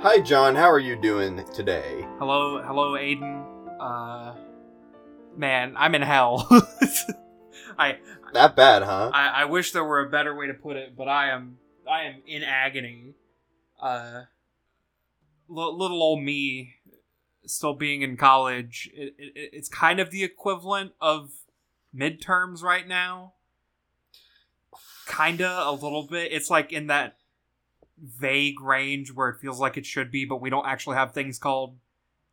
Hi, John. How are you doing today? Hello, hello, Aiden. Uh, man, I'm in hell. I, That bad, huh? I I wish there were a better way to put it, but I am I am in agony. Uh, l- little old me, still being in college, it, it, it's kind of the equivalent of midterms right now. Kinda a little bit. It's like in that vague range where it feels like it should be, but we don't actually have things called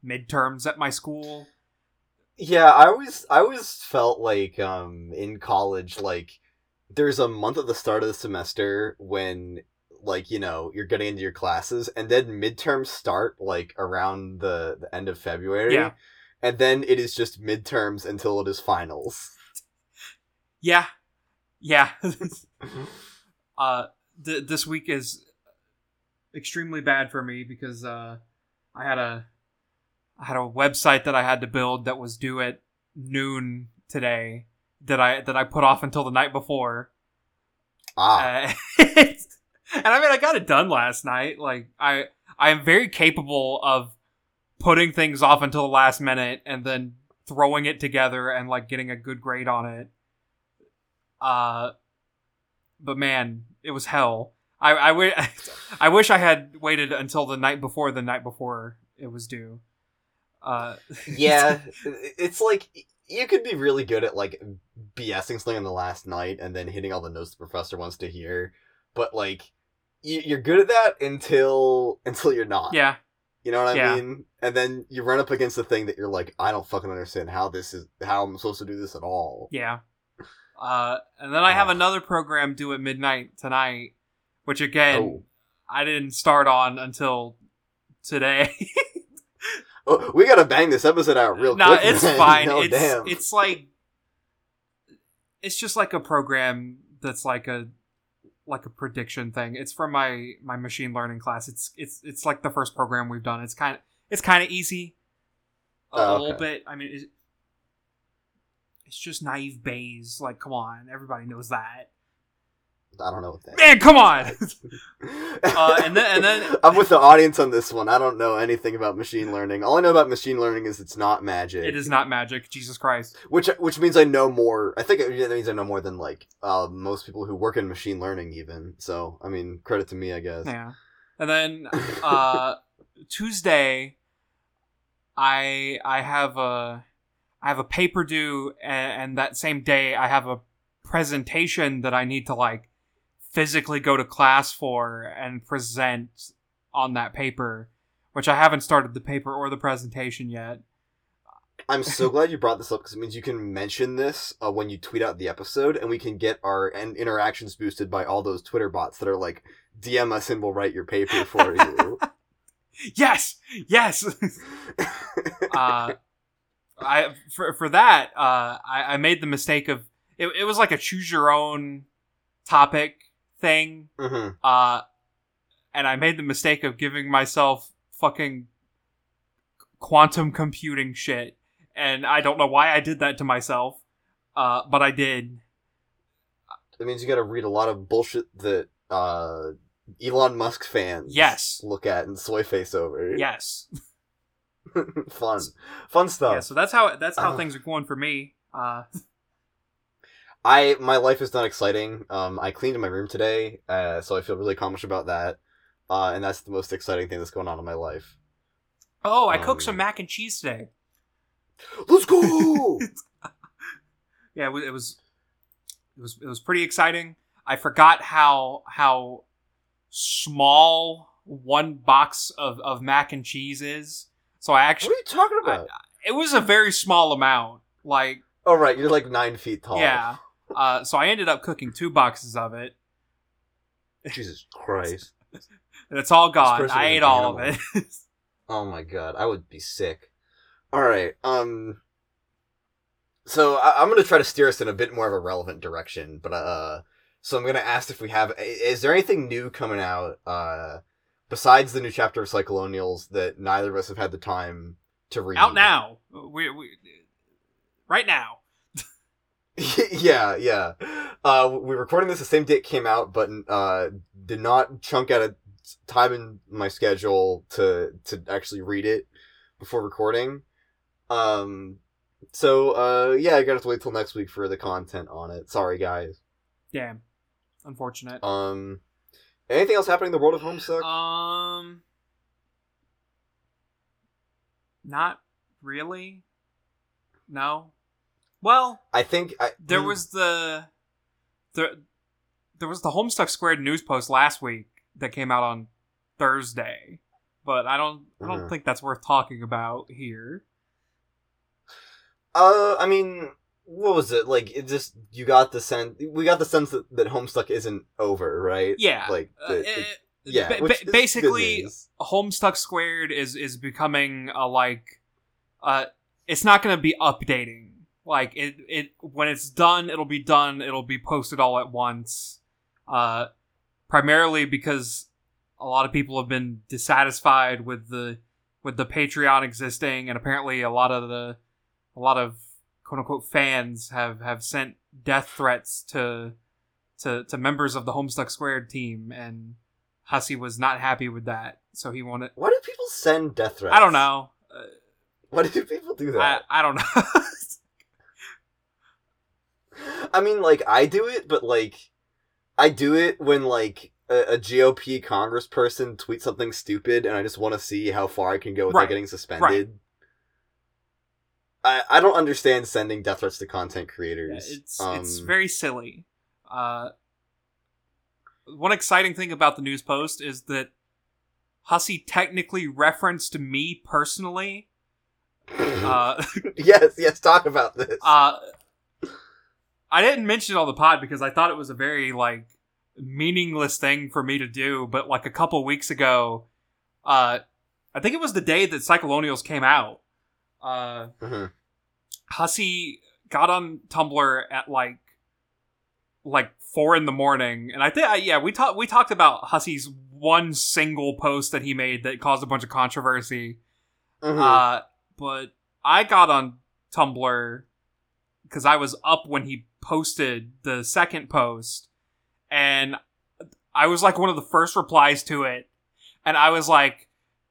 midterms at my school. Yeah, I always I always felt like um in college like there's a month at the start of the semester when like you know you're getting into your classes and then midterms start like around the the end of February. Yeah. And then it is just midterms until it is finals. Yeah, yeah. uh, th- this week is extremely bad for me because uh, I had a I had a website that I had to build that was due at noon today that I that I put off until the night before. Ah. Uh, and I mean, I got it done last night. Like I I am very capable of putting things off until the last minute and then throwing it together and like getting a good grade on it. Uh, but man, it was hell. I I, wish I had waited until the night before the night before it was due. Uh, yeah, it's like you could be really good at like BSing something on the last night and then hitting all the notes the professor wants to hear, but like you, you're good at that until until you're not. yeah, You know what I Yeah. mean? And then you run up against the thing that you're like, I don't fucking understand how this is how I'm supposed to do this at all. Yeah. Uh, and then I have another program due at midnight tonight, which again Oh. I didn't start on until today. Oh, we gotta bang this episode out real quick. no, quick. it's man. fine. Oh, it's damn. it's like it's just like a program that's like a like a prediction thing. It's from my my machine learning class. It's it's it's like the first program we've done. It's kind of it's kind of easy a, Oh, a little bit. I mean, it's, it's just naive Bayes. Like, come on, everybody knows that. I don't know what that. Man, come on. Uh, and then- and then- I'm with the audience on this one. I don't know anything about machine learning. All I know about machine learning is it's not magic. it is not magic. Jesus Christ. which which means I know more. I think it that means I know more than like uh, most people who work in machine learning. Even so, I mean, credit to me, I guess. Yeah. And then uh Tuesday I I have a I have a paper due and, and that same day I have a presentation that I need to like physically go to class for and present on that paper, which I haven't started the paper or the presentation yet. I'm so glad you brought this up because it means you can mention this uh, when you tweet out the episode, and we can get our and interactions boosted by all those Twitter bots that are like, DM us and we'll write your paper for you. Yes, yes. uh, I for for that uh, I, I made the mistake of it, it was like a choose your own topic thing hmm uh, and I made the mistake of giving myself fucking quantum computing shit and I don't know why I did that to myself uh, but I did That means you got to read a lot of bullshit that uh, Elon Musk fans Yes. look at and soy face over. yes fun, fun stuff. yeah so that's how that's how Uh. things are going for me uh, I my life is not exciting. Um, I cleaned my room today, uh, so I feel really accomplished about that. Uh, and that's the most exciting thing that's going on in my life. oh I Um, cooked some mac and cheese today Let's go! yeah, it was, it was it was it was pretty exciting. I forgot how how small one box of, of mac and cheese is. So I actually what are you talking about? it was a very small amount. Like oh right, you're like nine feet tall. yeah. Uh, so I ended up cooking two boxes of it. Jesus Christ. And it's all gone. I ate all of it. Oh my god, I would be sick. All right. Um. So I- I'm gonna try to steer us in a bit more of a relevant direction, but uh, so I'm gonna ask if we have is there anything new coming out uh, besides the new chapter of Psycholonials that neither of us have had the time to read? Out now. We, we right now. yeah, yeah. Uh, we're recording this the same day it came out, but uh, did not chunk out a time in my schedule to to actually read it before recording. Um, so uh, yeah, I gotta have to wait till next week for the content on it. Sorry, guys. Damn. Unfortunate. Um, anything else happening in the world of Homestuck? Um, not really. No. Well, I think I, there hmm, was the the there was the Homestuck Squared news post last week that came out on Thursday, but I don't I don't Mhm. think that's worth talking about here. Uh, I mean, what was it like? It just you got the sense we got the sense that, that Homestuck isn't over, right? Yeah, like Uh, the- eh, it- yeah, ba- ba- basically. Homestuck Squared is is becoming a like uh it's not going to be updating. Like it it when it's done, it'll be done. It'll be posted all at once. Uh primarily because a lot of people have been dissatisfied with the with the Patreon existing and apparently a lot of the a lot of quote unquote fans have have sent death threats to to to members of the Homestuck Squared team and Hussie was not happy with that. So he wanted Why do people send death threats? I don't know. Uh, Why do people do I, that? I don't know. I, mean, like I do it, but like I do it when like a, a GOP congressperson tweets something stupid, and I just want to see how far I can go without Right. getting suspended. I, I don't understand sending death threats to content Yeah, creators. it's Um, it's very silly. Uh, one exciting thing about the news post is that Hussie technically referenced me personally. Uh, yes, yes. Talk about this. uh, I didn't mention it on the pod because I thought it was a very like meaningless thing for me to do. But like a couple weeks ago, uh, I think it was the day that Psycholonials came out. Uh, Mhm. Hussie got on Tumblr at like like four in the morning, and I think yeah we talked we talked about Hussie's one single post that he made that caused a bunch of controversy. Mhm. Uh, but I got on Tumblr because I was up when he posted the second post, and I was like one of the first replies to it, and I was like,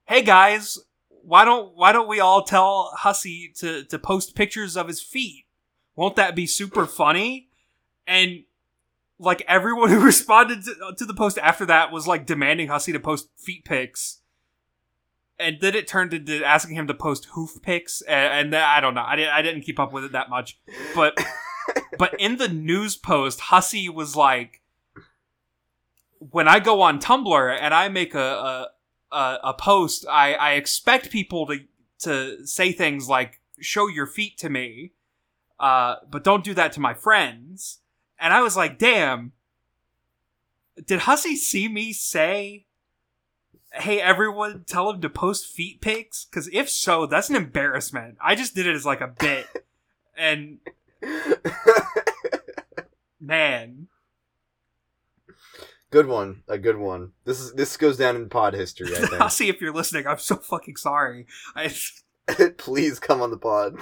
"Hey guys, why don't why don't we all tell Hussie to to post pictures of his feet? Won't that be super funny?" And like everyone who responded to, to the post after that was like demanding Hussie to post feet pics and then it turned into asking him to post hoof pics, and, and then- I don't know. I didn't. I didn't keep up with it that much, but but in the news post, Hussie was like, "When I go on Tumblr and I make a a, a, a post, I, I expect people to to say things like show your feet to me, uh, but don't do that to my friends." And I was like, "Damn." Did Hussie see me say hey everyone tell him to post feet pics because if so that's an embarrassment i just did it as like a bit and man good one, a good one. This is this goes down in pod history. I i'll see if you're listening i'm so fucking sorry I. Please come on the pod.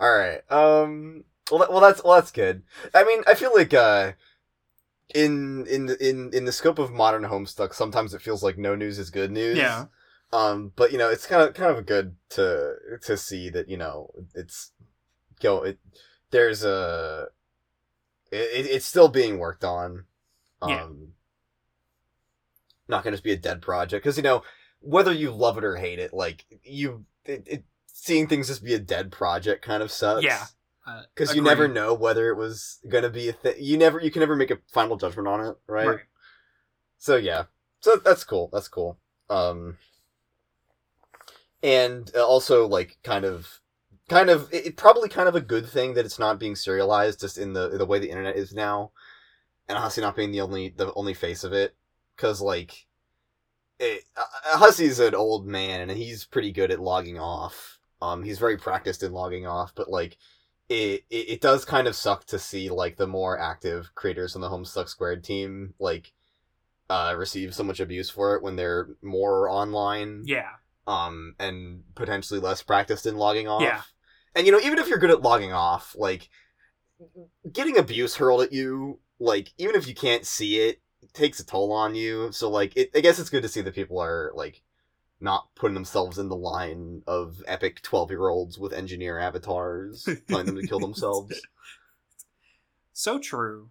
All right. Um. Well, well, that's well, that's good. I mean, I feel like uh, in in in in the scope of modern Homestuck, sometimes it feels like no news is good news. yeah Um, but you know, it's kind of kind of good to to see that you know it's go it. There's a it, it's still being worked on. Um, Yeah. not gonna just be a dead project because you know whether you love it or hate it, like you it, it seeing things just be a dead project kind of sucks. Yeah. Uh, Because you never know whether it was gonna be a thing. You never, you can never make a final judgment on it, right? right So yeah, so that's cool. That's cool. Um, and uh, also like kind of, kind of, it, probably kind of a good thing that it's not being serialized just in the the way the internet is now, and Hussie not being the only the only face of it, because like, it, uh, Hussie's an old man and he's pretty good at logging off. Um, he's very practiced in logging off, but like. It, it, it does kind of suck to see like the more active creators on the Homestuck Squared team like uh, receive so much abuse for it when they're more online yeah um and potentially less practiced in logging off Yeah. and you know even if you're good at logging off like getting abuse hurled at you like even if you can't see it it takes a toll on you. So like, it, I guess it's good to see that people are like not putting themselves in the line of epic twelve year olds with engineer avatars, telling them to kill themselves. So true.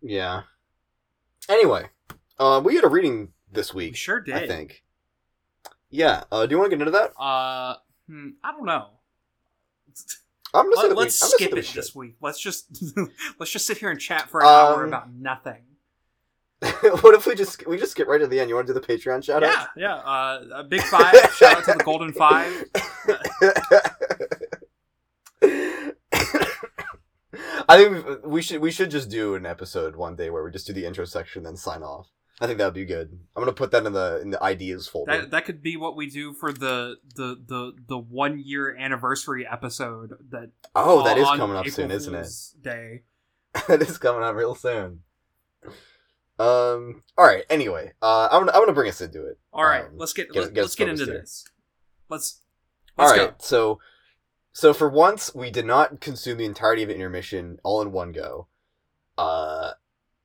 Yeah. Anyway, uh, we had a reading this We week. sure did. I think. Yeah. Uh, do you want to get into that? Uh, hmm, I don't know. I'm gonna Let, we- us skip it should. this week. Let's just let's just sit here and chat for an hour Um, about nothing. what if we just we just get right to the end? You want to do the Patreon shout Yeah, yeah. Uh, a big five. Shout out to the Golden Five. I think we- we should we should just do an episode one day where we just do the intro section then sign off. I think that would be good. I'm gonna put that in the in the ideas folder. That that could be what we do for the the the the one year anniversary episode. That oh, that is coming up April soon, isn't it? Day. that is coming up real soon. Um. All right. Anyway, uh, I'm gonna I'm gonna bring us into it. All right, Um, let's get, get- let's, get let's get into here. this. Let's All let's right. So, so for once, we did not consume the entirety of intermission all in one go. Uh,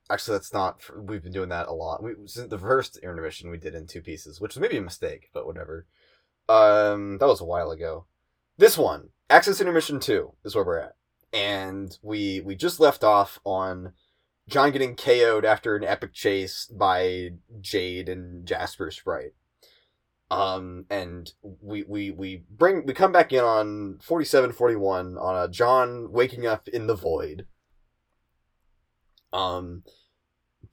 actually, that's not. We've been doing that a lot. We since the first intermission we did in two pieces, which was maybe a mistake, but whatever. Um, that was a while ago. This one, Act Six Intermission Two, is where we're at, and we we just left off on John getting KO'd after an epic chase by Jade and Jasper Sprite. Um, and we, we, we bring, we come back in on 47, 41 on a John waking up in the void. Um,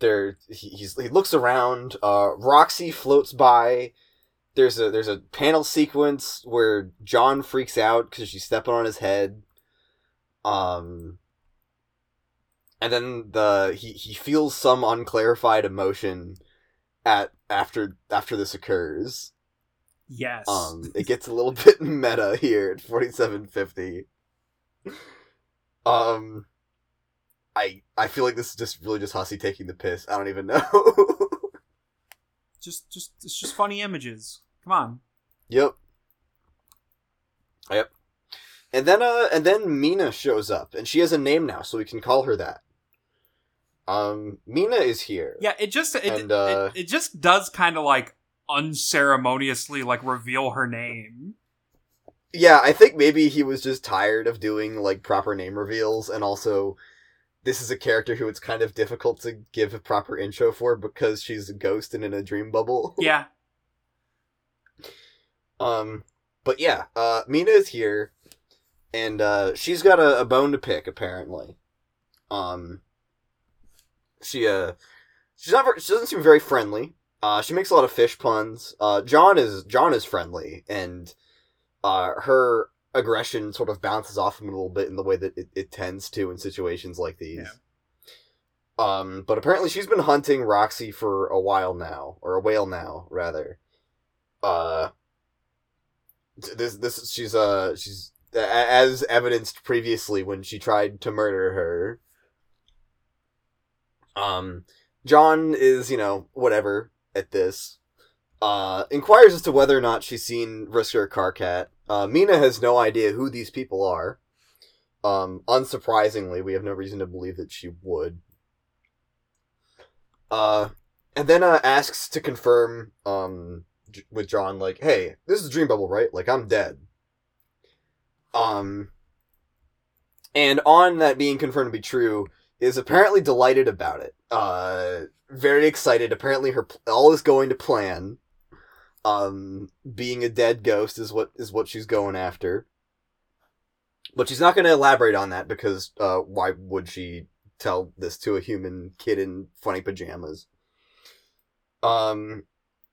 there, he, he's, he looks around, uh, Roxy floats by. There's a, there's a panel sequence where John freaks out because she's stepping on his head. Um, and then the, he, he feels some unclarified emotion at, after, after this occurs. yes. Um, it gets a little bit meta here at forty seven fifty. Um, I I feel like this is just really just Hussie taking the piss. I don't even know. just just it's just funny images. Come on. yep. Yep. And then uh and then Meenah shows up and she has a name now, so we can call her that. Um, Meenah is here. Yeah, it just it And, uh, it, it just does kind of like unceremoniously like reveal her name. Yeah, I think maybe he was just tired of doing like proper name reveals, and also this is a character who it's kind of difficult to give a proper intro for because she's a ghost and in a dream bubble. Yeah. Um, but yeah, uh, Meenah is here, and uh, she's got a, a bone to pick apparently. Um, she uh, she's not she doesn't seem very friendly. Uh, she makes a lot of fish puns. Uh, John is John is friendly, and uh, her aggression sort of bounces off him a little bit in the way that it, it tends to in situations like these. Um, but apparently she's been hunting Roxy for a while now, or a whale now, rather. Uh, this this she's uh she's as evidenced previously when she tried to murder her. Um, John is you know whatever at this. Uh, inquires as to whether or not she's seen Vriska Karkat. Uh, Meenah has no idea who these people are. Um, unsurprisingly, we have no reason to believe that she would. Uh, and then uh, asks to confirm um with John, like, "Hey, this is Dream Bubble, right? Like, I'm dead." Um, and on that being confirmed to be true, is apparently delighted about it. Uh, very excited. Apparently, her all is going to plan. Um, being a dead ghost is what is what she's going after. But she's not going to elaborate on that because uh, why would she tell this to a human kid in funny pajamas? Um,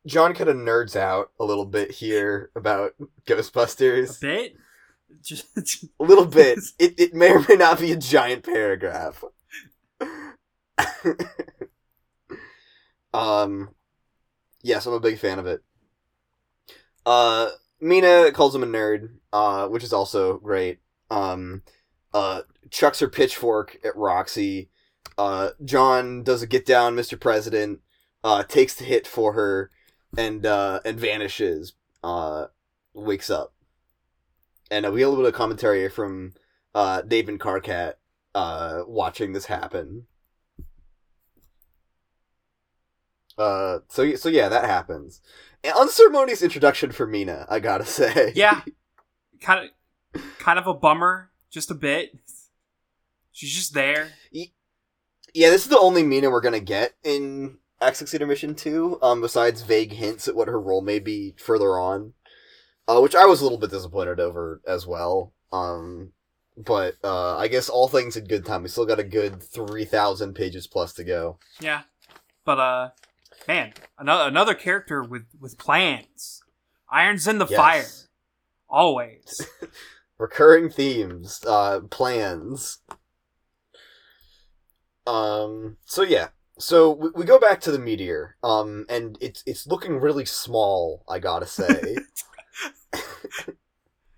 John kind of nerds out a little bit here about Ghostbusters. A bit. Just, A little bit. It, it may or may not be a giant paragraph. um, yes, I'm a big fan of it. Uh, Meenah calls him a nerd, uh, which is also great. Um, uh, chucks her pitchfork at Roxy. Uh, John does a get down, Mr. President. Uh, takes the hit for her, and uh, and vanishes. Uh, wakes up, and uh, we get a little bit of commentary from uh, Dave and Karkat uh, watching this happen. Uh, so so yeah, that happens. An unceremonious introduction for Meenah, I gotta say. Yeah, kind of, kind of a bummer, just a bit. She's just there. Yeah, this is the only Meenah we're gonna get in Act Six Intermission Two. Um, besides vague hints at what her role may be further on, uh, which I was a little bit disappointed over as well. Um, but uh, I guess all things in good time. We still got a good three thousand pages plus to go. Yeah, but uh, man, another another character with with plans. Irons in the Yes. fire, always. recurring themes, uh, plans. Um. So yeah. So we, we go back to the meteor. Um, and it's it's looking really small. I gotta say.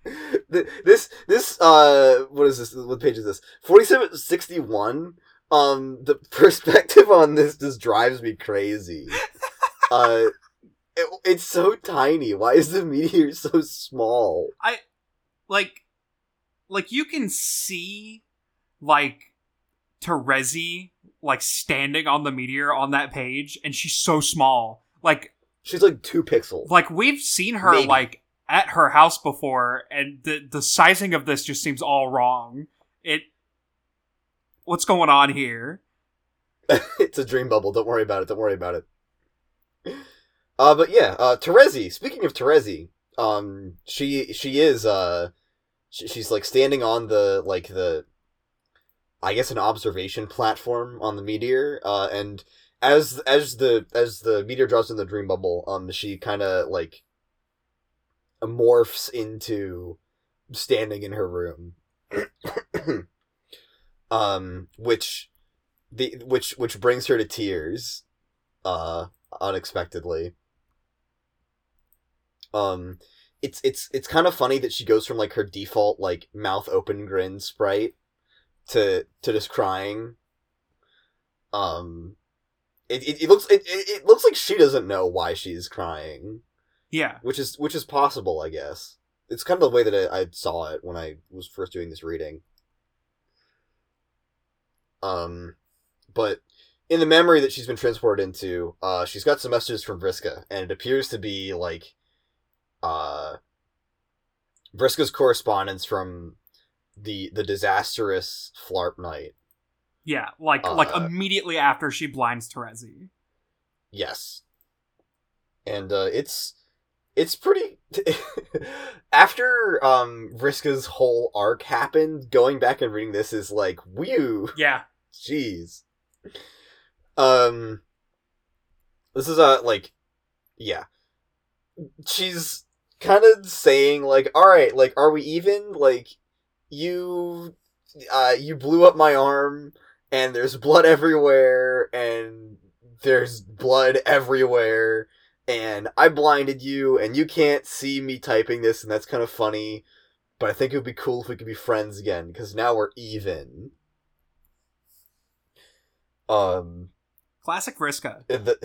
This this uh what is this what page is this 4761 um the perspective on this just drives me crazy uh it, it's so tiny why is the meteor so small i like, like you can see like Terezi like standing on the meteor on that page, and she's so small. Like, she's like two pixels like we've seen her Maybe. like at her house before, and the the sizing of this just seems all wrong. It, what's going on here? it's a dream bubble. Don't worry about it. Don't worry about it. Uh, but yeah, uh, Terezi. Speaking of Terezi, um, she she is uh, she, she's like standing on the like the, I guess an observation platform on the meteor. Uh, and as as the as the meteor drops in the dream bubble, um, she kind of like morphs into standing in her room. um, which the which which brings her to tears uh unexpectedly. Um it's it's it's kind of funny that she goes from like her default like mouth open grin sprite to to just crying. Um it, it, it looks it, it, looks like she doesn't know why she's crying. Yeah, which is which is possible i guess. It's kind of the way that I, I saw it when i was first doing this reading um but in the memory that she's been transported into uh she's got some messages from vriska and it appears to be like uh vriska's correspondence from the the disastrous flarp night yeah, like like Uh, immediately after she blinds Terezi. Yes. And uh it's it's pretty after um Vriska's whole arc happened, going back and reading this is like whew Yeah, jeez. Um this is a like yeah. She's kind of saying like all right, like are we even like you uh you blew up my arm and there's blood everywhere and there's blood everywhere and I blinded you and you can't see me typing this and that's kind of funny but I think it would be cool if we could be friends again because now we're even um classic Vriska. the,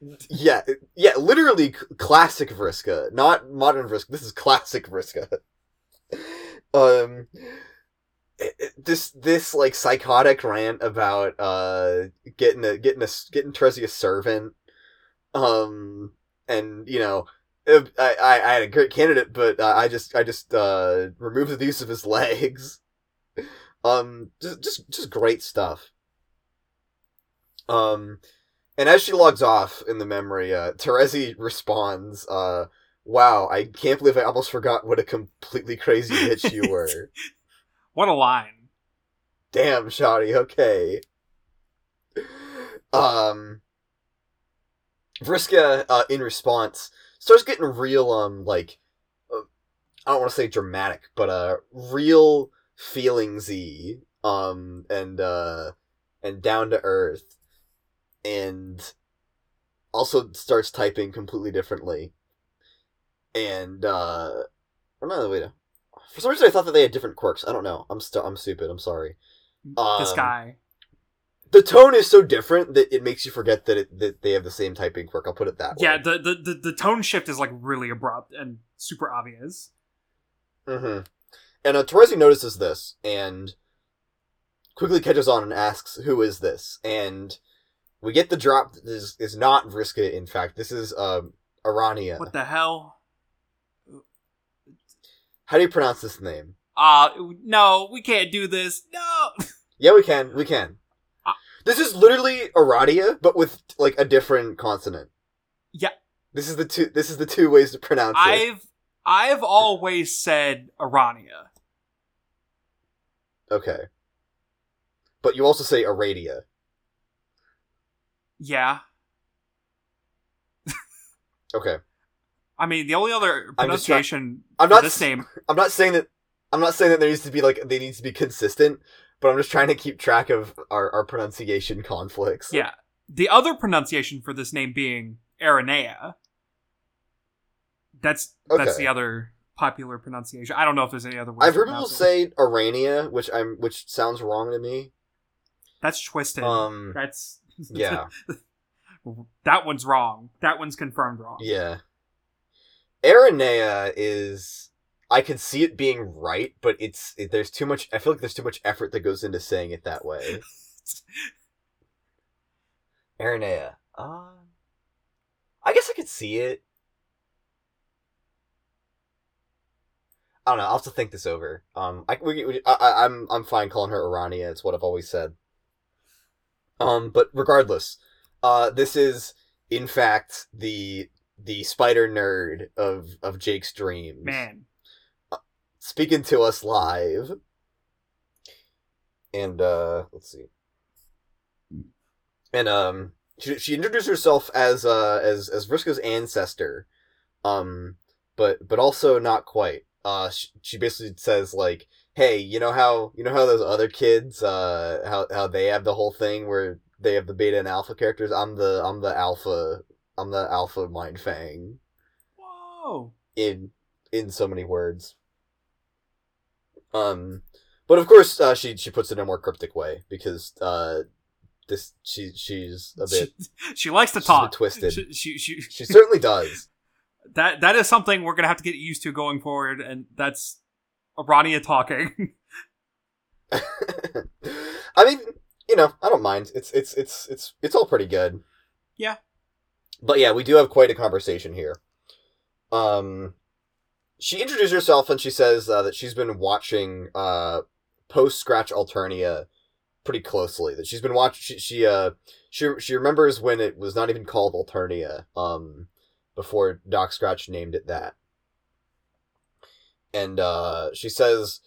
yeah yeah literally classic Vriska not modern Vriska this is classic Vriska. Um it- it- this this like psychotic rant about uh getting a getting a getting Terezi a servant um and you know if- I, I I had a great candidate but uh, I just I just uh removed the use of his legs. Um just just just great stuff um and as she logs off in the memory uh Terezi responds uh wow I can't believe I almost forgot what a completely crazy bitch you were What a line. Damn, Shoddy, okay. Um Vriska, uh, in response, starts getting real, um, like, uh, I don't want to say dramatic, but, uh, real feelingsy, um, and, uh, and down to earth, and also starts typing completely differently. And, uh, or no, wait, for some reason I thought that they had different quirks. I don't know. I'm stu- I'm stupid. I'm sorry. this Um, guy. The tone is so different that it makes you forget that it, that they have the same typing quirk. I'll put it that way. Yeah, the, the the the tone shift is like really abrupt and super obvious. Mm-hmm. And uh, Terezi notices this and quickly catches on and asks, "Who is this?" And we get the drop that is is not Vriska. In fact, this is um Arania. What the hell? How do you pronounce this name? Uh no, we can't do this. No. Yeah, we can. We can. Ah. This is literally Aradia, but with like a different consonant. Yeah. This is the two. This is the two ways to pronounce it. I've I've always said Arania. Okay. But you also say Aradia. Yeah. Okay. I mean, the only other I'm pronunciation I'm for not this name. I'm not saying that. I'm not saying that there needs to be like they need to be consistent, but I'm just trying to keep track of our, our pronunciation conflicts. Yeah. The other pronunciation for this name being Aranea. That's that's Okay. the other popular pronunciation. I don't know if there's any other. I've heard people say Arania, which I'm which sounds wrong to me. that's twisted. Um. that's Yeah. that one's wrong. That one's confirmed wrong. Yeah. Aranea is I can see it being right, but it's it, there's too much I feel like there's too much effort that goes into saying it that way. Aranea. Uh I guess I could see it. I don't know. I'll have to think this over. Um, I, we, we, I, I- I'm, I'm fine calling her Arania. It's what I've always said. Um, but regardless, uh, this is in fact the the spider nerd of of Jake's dreams Man. speaking to us live. And uh let's see. And um she, she introduced herself as uh as as Vriska's ancestor. Um but but also not quite. Uh she, she basically says like, "Hey, you know how you know how those other kids uh how how they have the whole thing where they have the beta and alpha characters? I'm the I'm the alpha I'm the alpha mind fang." Whoa. in in so many words. Um, but of course, uh, she she puts it in a more cryptic way because uh, this she she's a bit She, she likes to she's a bit talk. twisted. She, she, she, She certainly does. that that is something we're gonna have to get used to going forward, and that's Arania talking. I mean, you know, I don't mind. It's it's it's it's it's all pretty good. Yeah. But yeah, we do have quite a conversation here. Um, she introduced herself and she says uh, that she's been watching uh post Scratch Alternia pretty closely. That she's been watching. She she uh she she remembers when it was not even called Alternia. Um, before Doc Scratch named it that. And uh, she says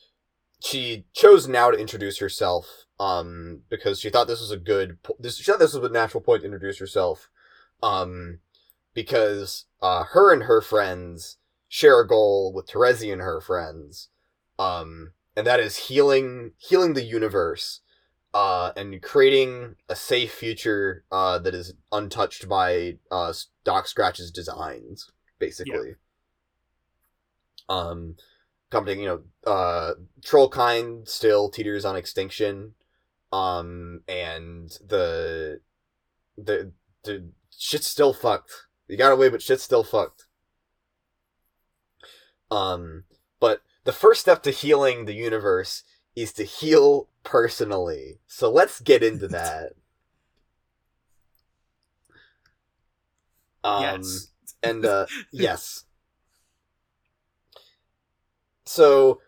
she chose now to introduce herself um because she thought this was a good po- this she thought this was a natural point to introduce herself um because uh her and her friends share a goal with Terezi and her friends um and that is healing healing the universe uh and creating a safe future uh that is untouched by uh Doc Scratch's designs basically. Um company you know uh troll kind still teeters on extinction um and the the the shit's still fucked. You got away but shit's still fucked. Um but the first step to healing the universe is to heal personally. So let's get into that. Um yes. and uh yes so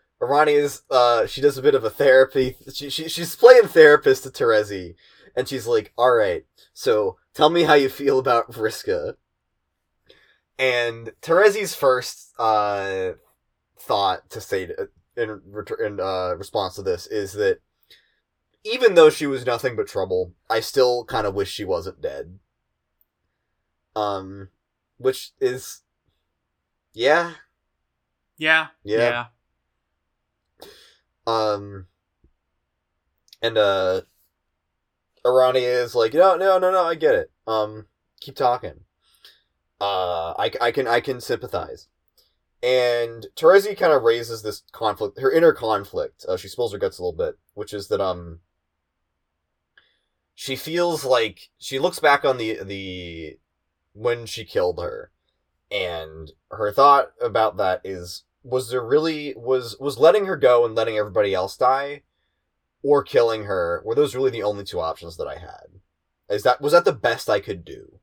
is uh she does a bit of a therapy. She, she she's playing therapist to Terezi and she's like all right so tell me how you feel about Vriska. And Terezi's first uh thought to say in in uh response to this is that even though she was nothing but trouble I still kind of wish she wasn't dead. Um which is yeah Yeah. Yeah. Yeah. Um, and uh, Arani is like, no, no, no, no, I get it. Um, keep talking. Uh, I, I can, I can sympathize. And Terezi kind of raises this conflict, her inner conflict. Uh, she spills her guts a little bit, which is that um, she feels like she looks back on the the when she killed her, and her thought about that is was there really was was letting her go and letting everybody else die or killing her were those really the only two options that i had is that was that the best I could do?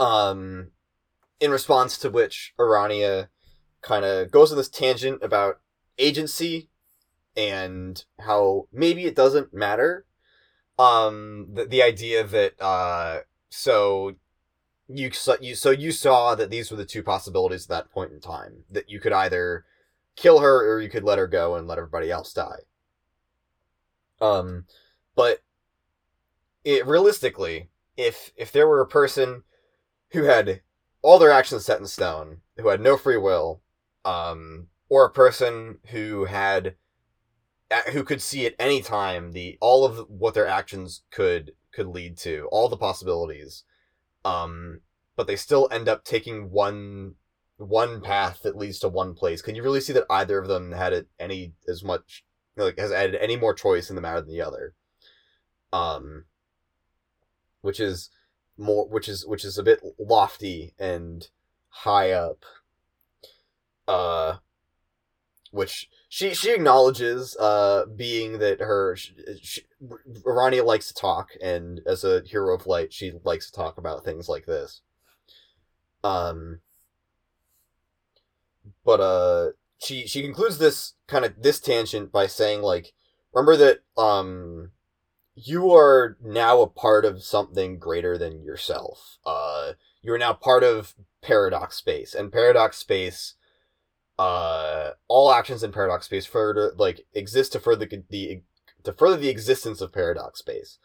Um, in response to which Arania kind of goes on this tangent about agency and how maybe it doesn't matter. Um, the, the idea that uh, so you so you so you saw that these were the two possibilities at that point in time that you could either kill her or you could let her go and let everybody else die. Um, but it realistically, if if there were a person who had all their actions set in stone, who had no free will, um, or a person who had who could see at any time the all of what their actions could could lead to, all the possibilities, um, but they still end up taking one one path that leads to one place. Can you really see that either of them had it any as much like has added any more choice in the matter than the other? Um, which is more which is which is a bit lofty and high up. Uh, which she she acknowledges uh being that her she, she, Arania likes to talk and as a hero of light she likes to talk about things like this. Um but uh she she concludes this kind of this tangent by saying like remember that um you are now a part of something greater than yourself. Uh you are now part of paradox space and paradox space uh all actions in paradox space further like exist to further the to further the existence of paradox space.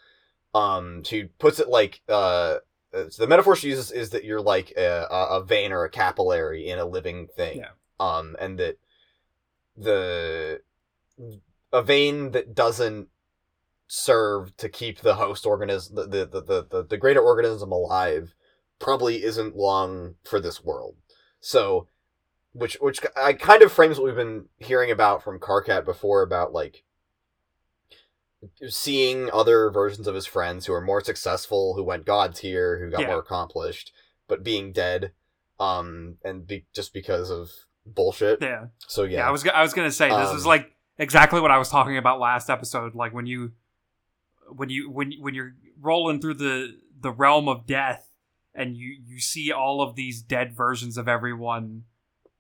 Um she puts it like uh so the metaphor she uses is that you're like a, a vein or a capillary in a living thing. Yeah. um and that the a vein that doesn't serve to keep the host organism the the, the, the, the greater organism alive probably isn't long for this world. So which which I kind of frames what we've been hearing about from Karkat before about like seeing other versions of his friends who are more successful, who went god tier, who got Yeah. more accomplished, but being dead, um, and be just because of bullshit. Yeah. So yeah, Yeah, I was I was gonna say this is Um, like exactly what I was talking about last episode. Like when you when you when when you're rolling through the the realm of death and you you see all of these dead versions of everyone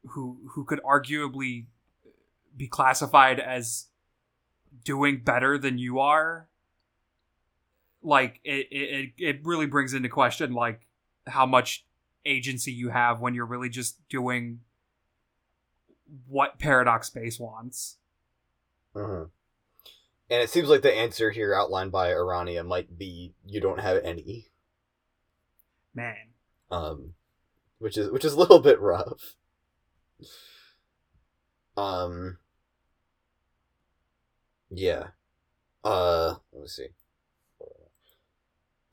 who who could arguably be classified as doing better than you are like it it, it really brings into question like how much agency you have when you're really just doing what paradox space wants Mhm. And it seems like the answer here outlined by Arania might be you don't have any, man um, which is which is a little bit rough. Um. Yeah. Uh. Let me see.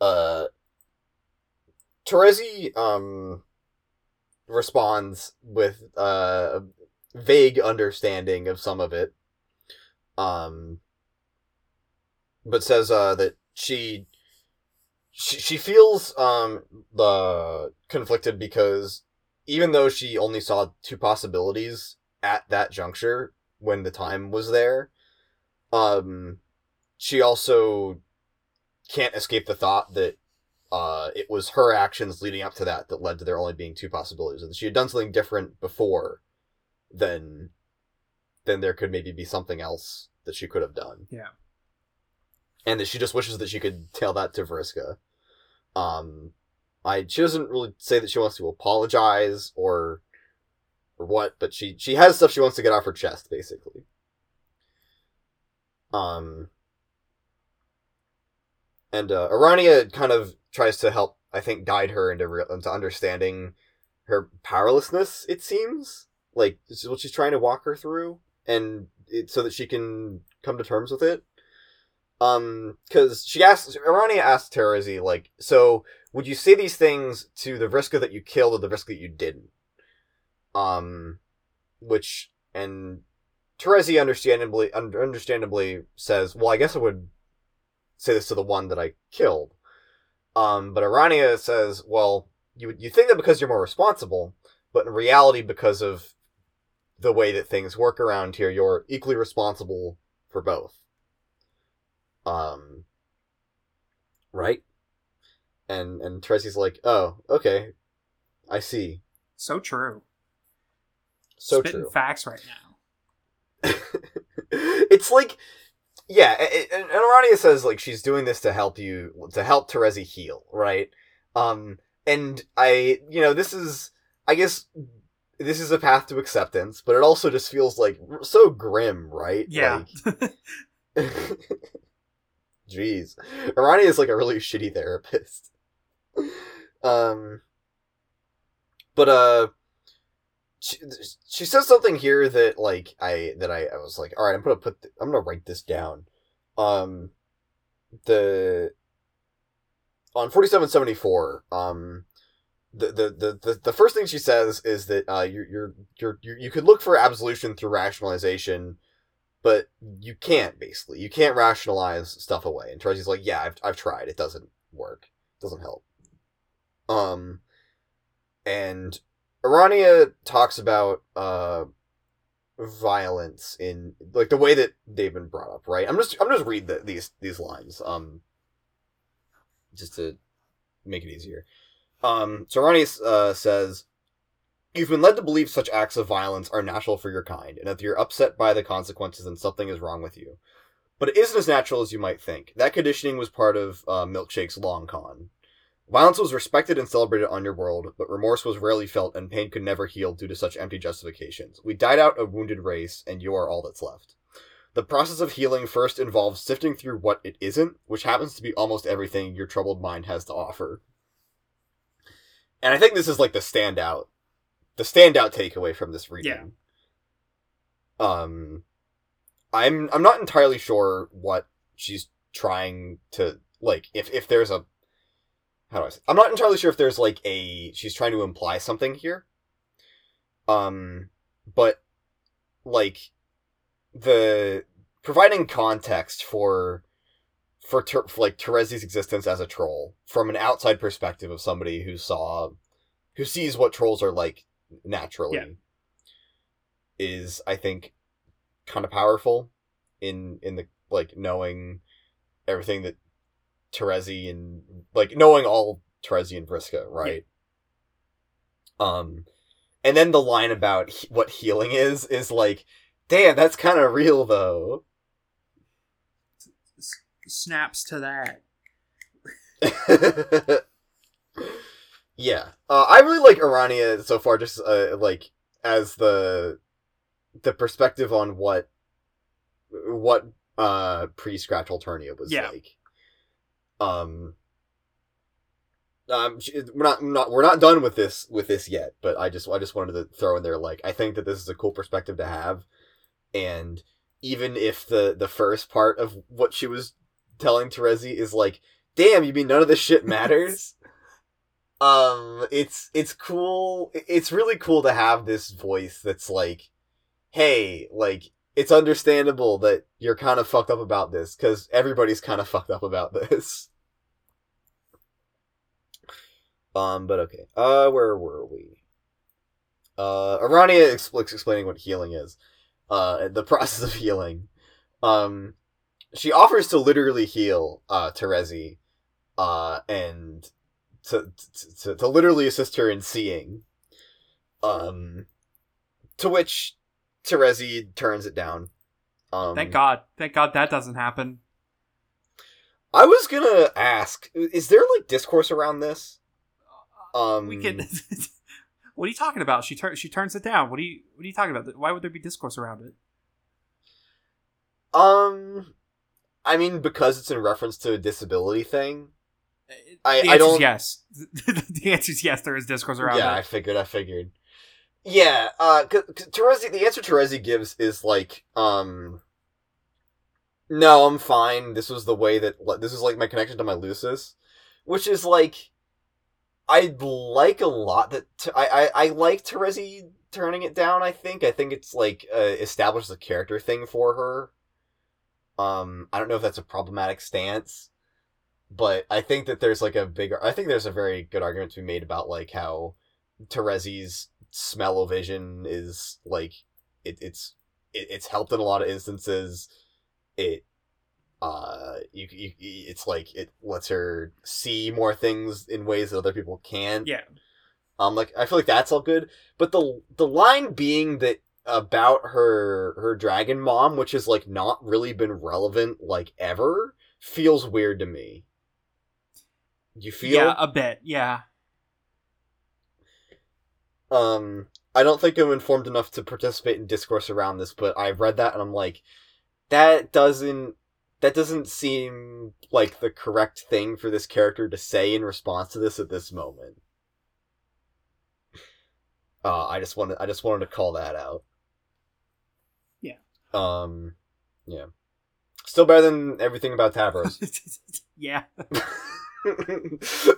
Uh. Terezi um responds with uh, a vague understanding of some of it. Um. But says uh that she she she feels um the conflicted because even though she only saw two possibilities at that juncture when the time was there, um, she also can't escape the thought that uh, it was her actions leading up to that that led to there only being two possibilities. And she had done something different before, then, then there could maybe be something else that she could have done. Yeah. And that she just wishes that she could tell that to Vriska. Um, I she doesn't really say that she wants to apologize or or what, but she she has stuff she wants to get off her chest, basically. Um, and uh, Arania kind of tries to help, I think, guide her into real, into understanding her powerlessness. It seems like this is what she's trying to walk her through, and it, so that she can come to terms with it. Um, because she asked, Arania asked Terezi, like, so would you say these things to the Vriska that you killed or the Vriska that you didn't? Um, which and Terezi understandably un- understandably says, "Well, I guess I would say this to the one that I killed." Um, but Aranea says, "Well, you you think that because you're more responsible, but in reality, because of the way that things work around here, you're equally responsible for both." Um, right? And and Terezi's like, oh, okay, I see. So true. So Spitting true. facts right now. it's like, yeah, it, and and Aranea says like she's doing this to help you to help Terezi heal, right? Um, and I, you know, this is, I guess, this is a path to acceptance, but it also just feels like so grim, right? Yeah. Like, Jeez, Aranea is like a really shitty therapist. Um, but uh, she, she says something here that like I that I, I was like, all right, I'm gonna put th- I'm gonna write this down. Um, the on forty seven seventy four. Um, the, the the the the first thing she says is that uh you're you're you're you you could look for absolution through rationalization, but you can't basically you can't rationalize stuff away. And Terezi's like, yeah, I've I've tried. It doesn't work. It doesn't help. Um, and Aranea talks about uh violence in like the way that they've been brought up, right? I'm just I'm just read the, these these lines um just to make it easier. Um so Aranea uh, says You've been led to believe such acts of violence are natural for your kind, and if you're upset by the consequences, then something is wrong with you. But it isn't as natural as you might think. That conditioning was part of uh, Milkshake's long con. Violence was respected and celebrated on your world, but remorse was rarely felt and pain could never heal due to such empty justifications. We died out a wounded race, and you are all that's left. The process of healing first involves sifting through what it isn't, which happens to be almost everything your troubled mind has to offer. And I think this is like the standout, the standout takeaway from this reading. Um, I'm I'm not entirely sure what she's trying to like. If if there's a how do I say? I'm not entirely sure if there's like a she's trying to imply something here. Um, but like the providing context for for, ter- for like Terezi's existence as a troll from an outside perspective of somebody who saw who sees what trolls are like naturally Yeah. is I think kind of powerful in in the like knowing everything that Terezi and like knowing all Terezi and Vriska, right? Um, and then the line about he- what healing is is like, damn, that's kind of real though. S- snaps to that. yeah, uh, I really like Aranea so far. Just uh, like as the the perspective on what what uh pre Scratch Alternia was Yeah. like. Um. Um, we're not, not we're not done with this with this yet, but I just I just wanted to throw in there like I think that this is a cool perspective to have, and even if the the first part of what she was telling Terezi is like, damn, you mean none of this shit matters? um, it's it's cool. It's really cool to have this voice that's like, hey, like it's understandable that you're kind of fucked up about this because everybody's kind of fucked up about this. Um, but okay. Uh, where were we? Uh, Aranea expl- explaining what healing is. Uh, the process of healing. Um, she offers to literally heal uh Terezi, uh, and to, to to literally assist her in seeing. Um, to which Terezi turns it down. Um, Thank God. Thank God that doesn't happen. I was gonna ask: Is there like discourse around this? Um, we can. what are you talking about? She turns. She turns it down. What are you? What are you talking about? Why would there be discourse around it? Um, I mean, because it's in reference to a disability thing. I- the I don't- Yes. the answer is yes. There is discourse around yeah, I figured. I figured. Yeah, uh, cause, 'cause Terezi, the answer Terezi gives is like, um, no, I'm fine. This was the way that this is like my connection to my lusus, which is like, I like a lot that t- I I I like Terezi turning it down. I think I think it's like uh, establishes a character thing for her. Um, I don't know if that's a problematic stance, but I think that there's like a bigger. I think there's a very good argument to be made about like how Terezi's smell-o-vision is like it, it's it, it's helped in a lot of instances. It uh you, you it's like it lets her see more things in ways that other people can't Yeah. um like i feel like that's all good but the the line being that about her her dragon mom which has like not really been relevant like ever feels weird to me you feel Yeah, a bit. Yeah. um i don't think i'm informed enough to participate in discourse around this but i read that and i'm like that doesn't that doesn't seem like the correct thing for this character to say in response to this at this moment uh i just wanted i just wanted to call that out Yeah. um yeah still better than everything about Tavros yeah.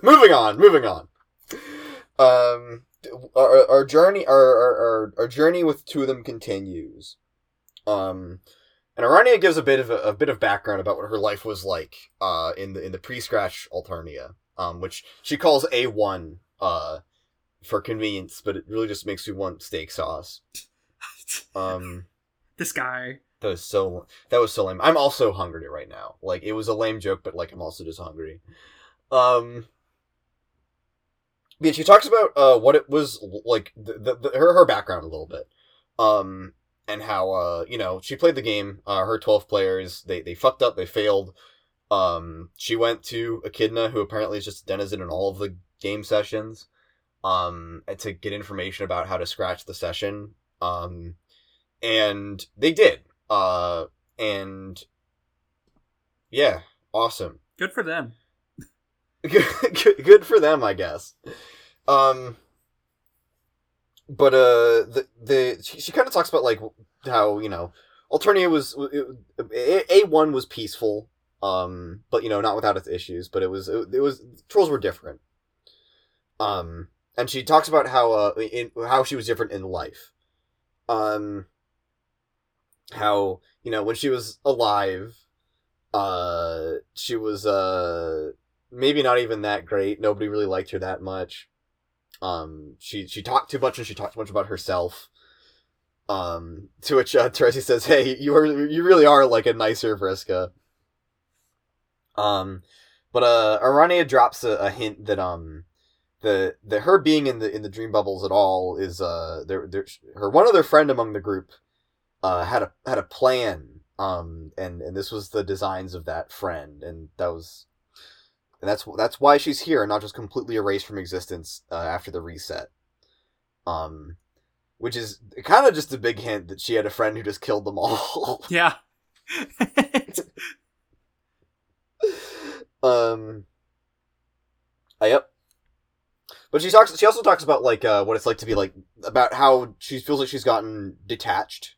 moving on, moving on. Um, our, our journey, our, our, our, our journey with two of them continues. Um, and Arania gives a bit of a, a bit of background about what her life was like, uh, in the in the pre-scratch Alternia, um, which she calls A one, uh, for convenience, but it really just makes me want steak sauce. Um, this guy. that was so that was so lame. I'm also hungry right now. Like it was a lame joke, but like I'm also just hungry. Um but she talks about uh what it was like the, the, the her her background a little bit. Um and how uh you know, she played the game, uh her 12 players, they they fucked up, they failed. Um she went to Echidna who apparently is just a denizen in all of the game sessions um to get information about how to scratch the session. Um and they did uh, and yeah, awesome. Good for them. good, good, good for them, I guess. Um, but uh, the the she, she kind of talks about like how you know Alternia was A one was peaceful, um, but you know not without its issues. But it was it, it was trolls were different. Um, and she talks about how uh in how she was different in life. Um, how you know when she was alive, uh, she was uh maybe not even that great. Nobody really liked her that much. Um, she she talked too much and she talked too much about herself. Um, to which uh, Terezi says, "Hey, you are you really are like a nicer Vriska." Um, but uh, Aranea drops a, a hint that um, the the her being in the in the dream bubbles at all is uh, there there her one other friend among the group, uh, had a had a plan. Um, and and this was the designs of that friend, and that was and that's that's why she's here, and not just completely erased from existence uh, after the reset. Um, which is kind of just a big hint that she had a friend who just killed them all. Yeah. um. Uh, yep. But she talks. She also talks about like uh, what it's like to be like about how she feels like she's gotten detached,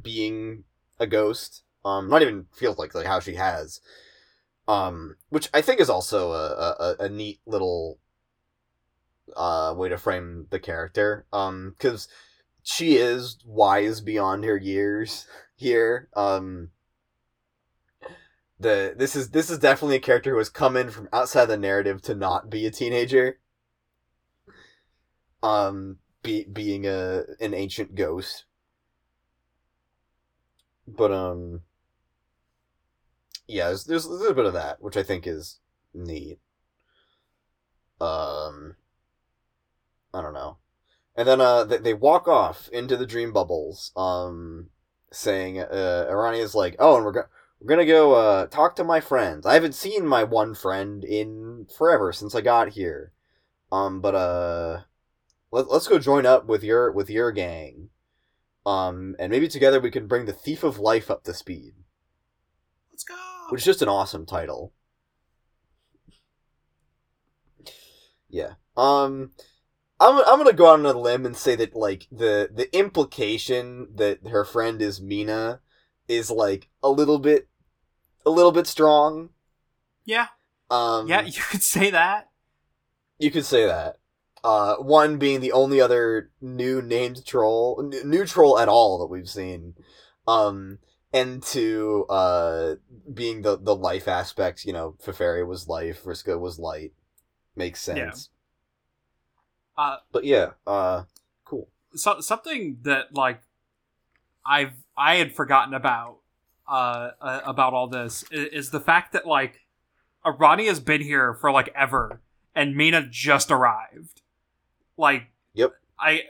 being a ghost. Um, not even feels like like how she has um which i think is also a, a, a neat little uh way to frame the character. Um because she is wise beyond her years here. Um the this is this is definitely a character who has come in from outside the narrative to not be a teenager. Um be, being a an ancient ghost. But um yeah, there's, there's a little bit of that, which I think is neat. Um, I don't know. And then uh, they, they walk off into the dream bubbles, um, saying, uh, Arani is like, oh, and we're, go- we're gonna go uh, talk to my friends. I haven't seen my one friend in forever since I got here. Um, but uh, let, let's go join up with your with your gang. Um, and maybe together we can bring the thief of life up to speed Let's go. Which is just an awesome title. Yeah. Um I'm I'm going to go out on a limb and say that like the the implication that her friend is Meenah is like a little bit a little bit strong. Yeah. Um Yeah, you could say that. you could say that. Uh one being the only other new named troll n- new troll at all that we've seen. Um and two uh being the the life aspect, you know, Feferi was life, Vriska was light. Makes sense. Yeah. Uh, But yeah, uh cool. so, something that like I've I had forgotten about uh, uh, about all this is, is the fact that like Arani has been here for like ever, and Meenah just arrived. Like, Yep. I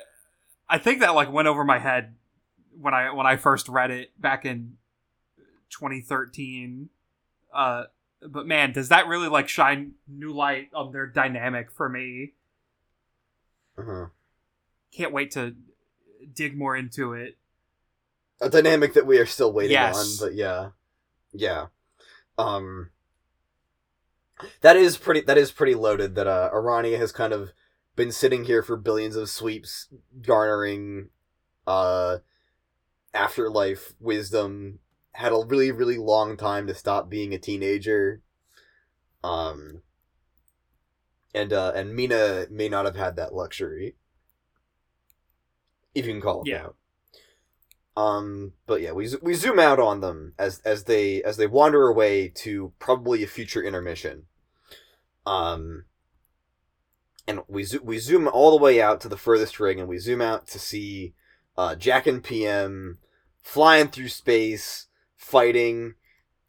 I think that like went over my head when I when I first read it back in 2013. Uh, but man, does that really like shine new light on their dynamic for me? Uh-huh. Can't wait to dig more into it. A dynamic that we are still waiting Yes. on, but yeah, yeah. Um, that is pretty. That is pretty loaded. That uh, Aranea has kind of been sitting here for billions of sweeps, garnering uh afterlife wisdom. Had a really really long time to stop being a teenager. Um, and uh, and Meenah may not have had that luxury. If you can call it Yeah. that. Um, but yeah, we we zoom out on them as as they as they wander away to probably a future intermission. Um, and we zo- we zoom all the way out to the furthest ring, and we zoom out to see uh, Jack and PM flying through space, fighting.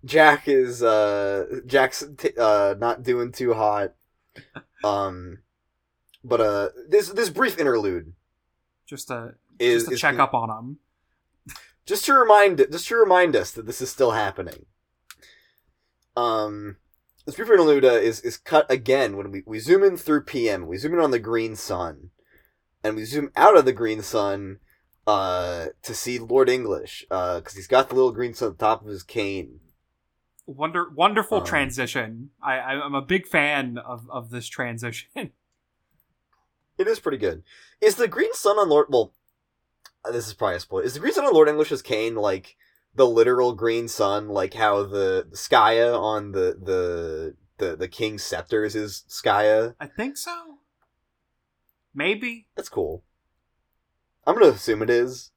Jack is uh Jack's t- uh not doing too hot. Um, but uh, this this brief interlude Just to is just to is check up on them. just to remind just to remind us that this is still happening. Um, this brief interlude uh, is is cut again when we, we zoom in through PM. We zoom in on the green sun, and we zoom out of the green sun uh, to see Lord English Uh because he's got the little green sun at the top of his cane. Wonder wonderful Um, transition. I I'm a big fan of of this transition. It is pretty good. Is the green sun on Lord? Well, uh, this is probably a spoiler. Is the green sun on Lord English's cane like the literal green sun, like how the, the Skaia on the the the the king's scepters is Skaia? I think so. Maybe. That's cool. I'm gonna assume it is.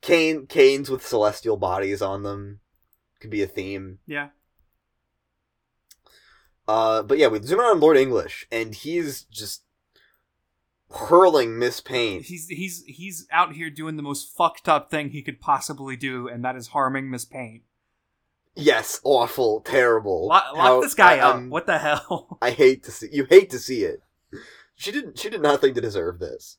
Cane canes with celestial bodies on them could be a theme. Yeah. Uh, but yeah, we zoom in on Lord English, and he's just hurling Miss Paint. He's he's he's out here doing the most fucked up thing he could possibly do, and that is harming Miss Paint. Yes, awful, terrible. Lock, lock How- this guy I- up. I'm- What the hell? I hate to see you hate to see it. She didn't she did nothing to deserve this.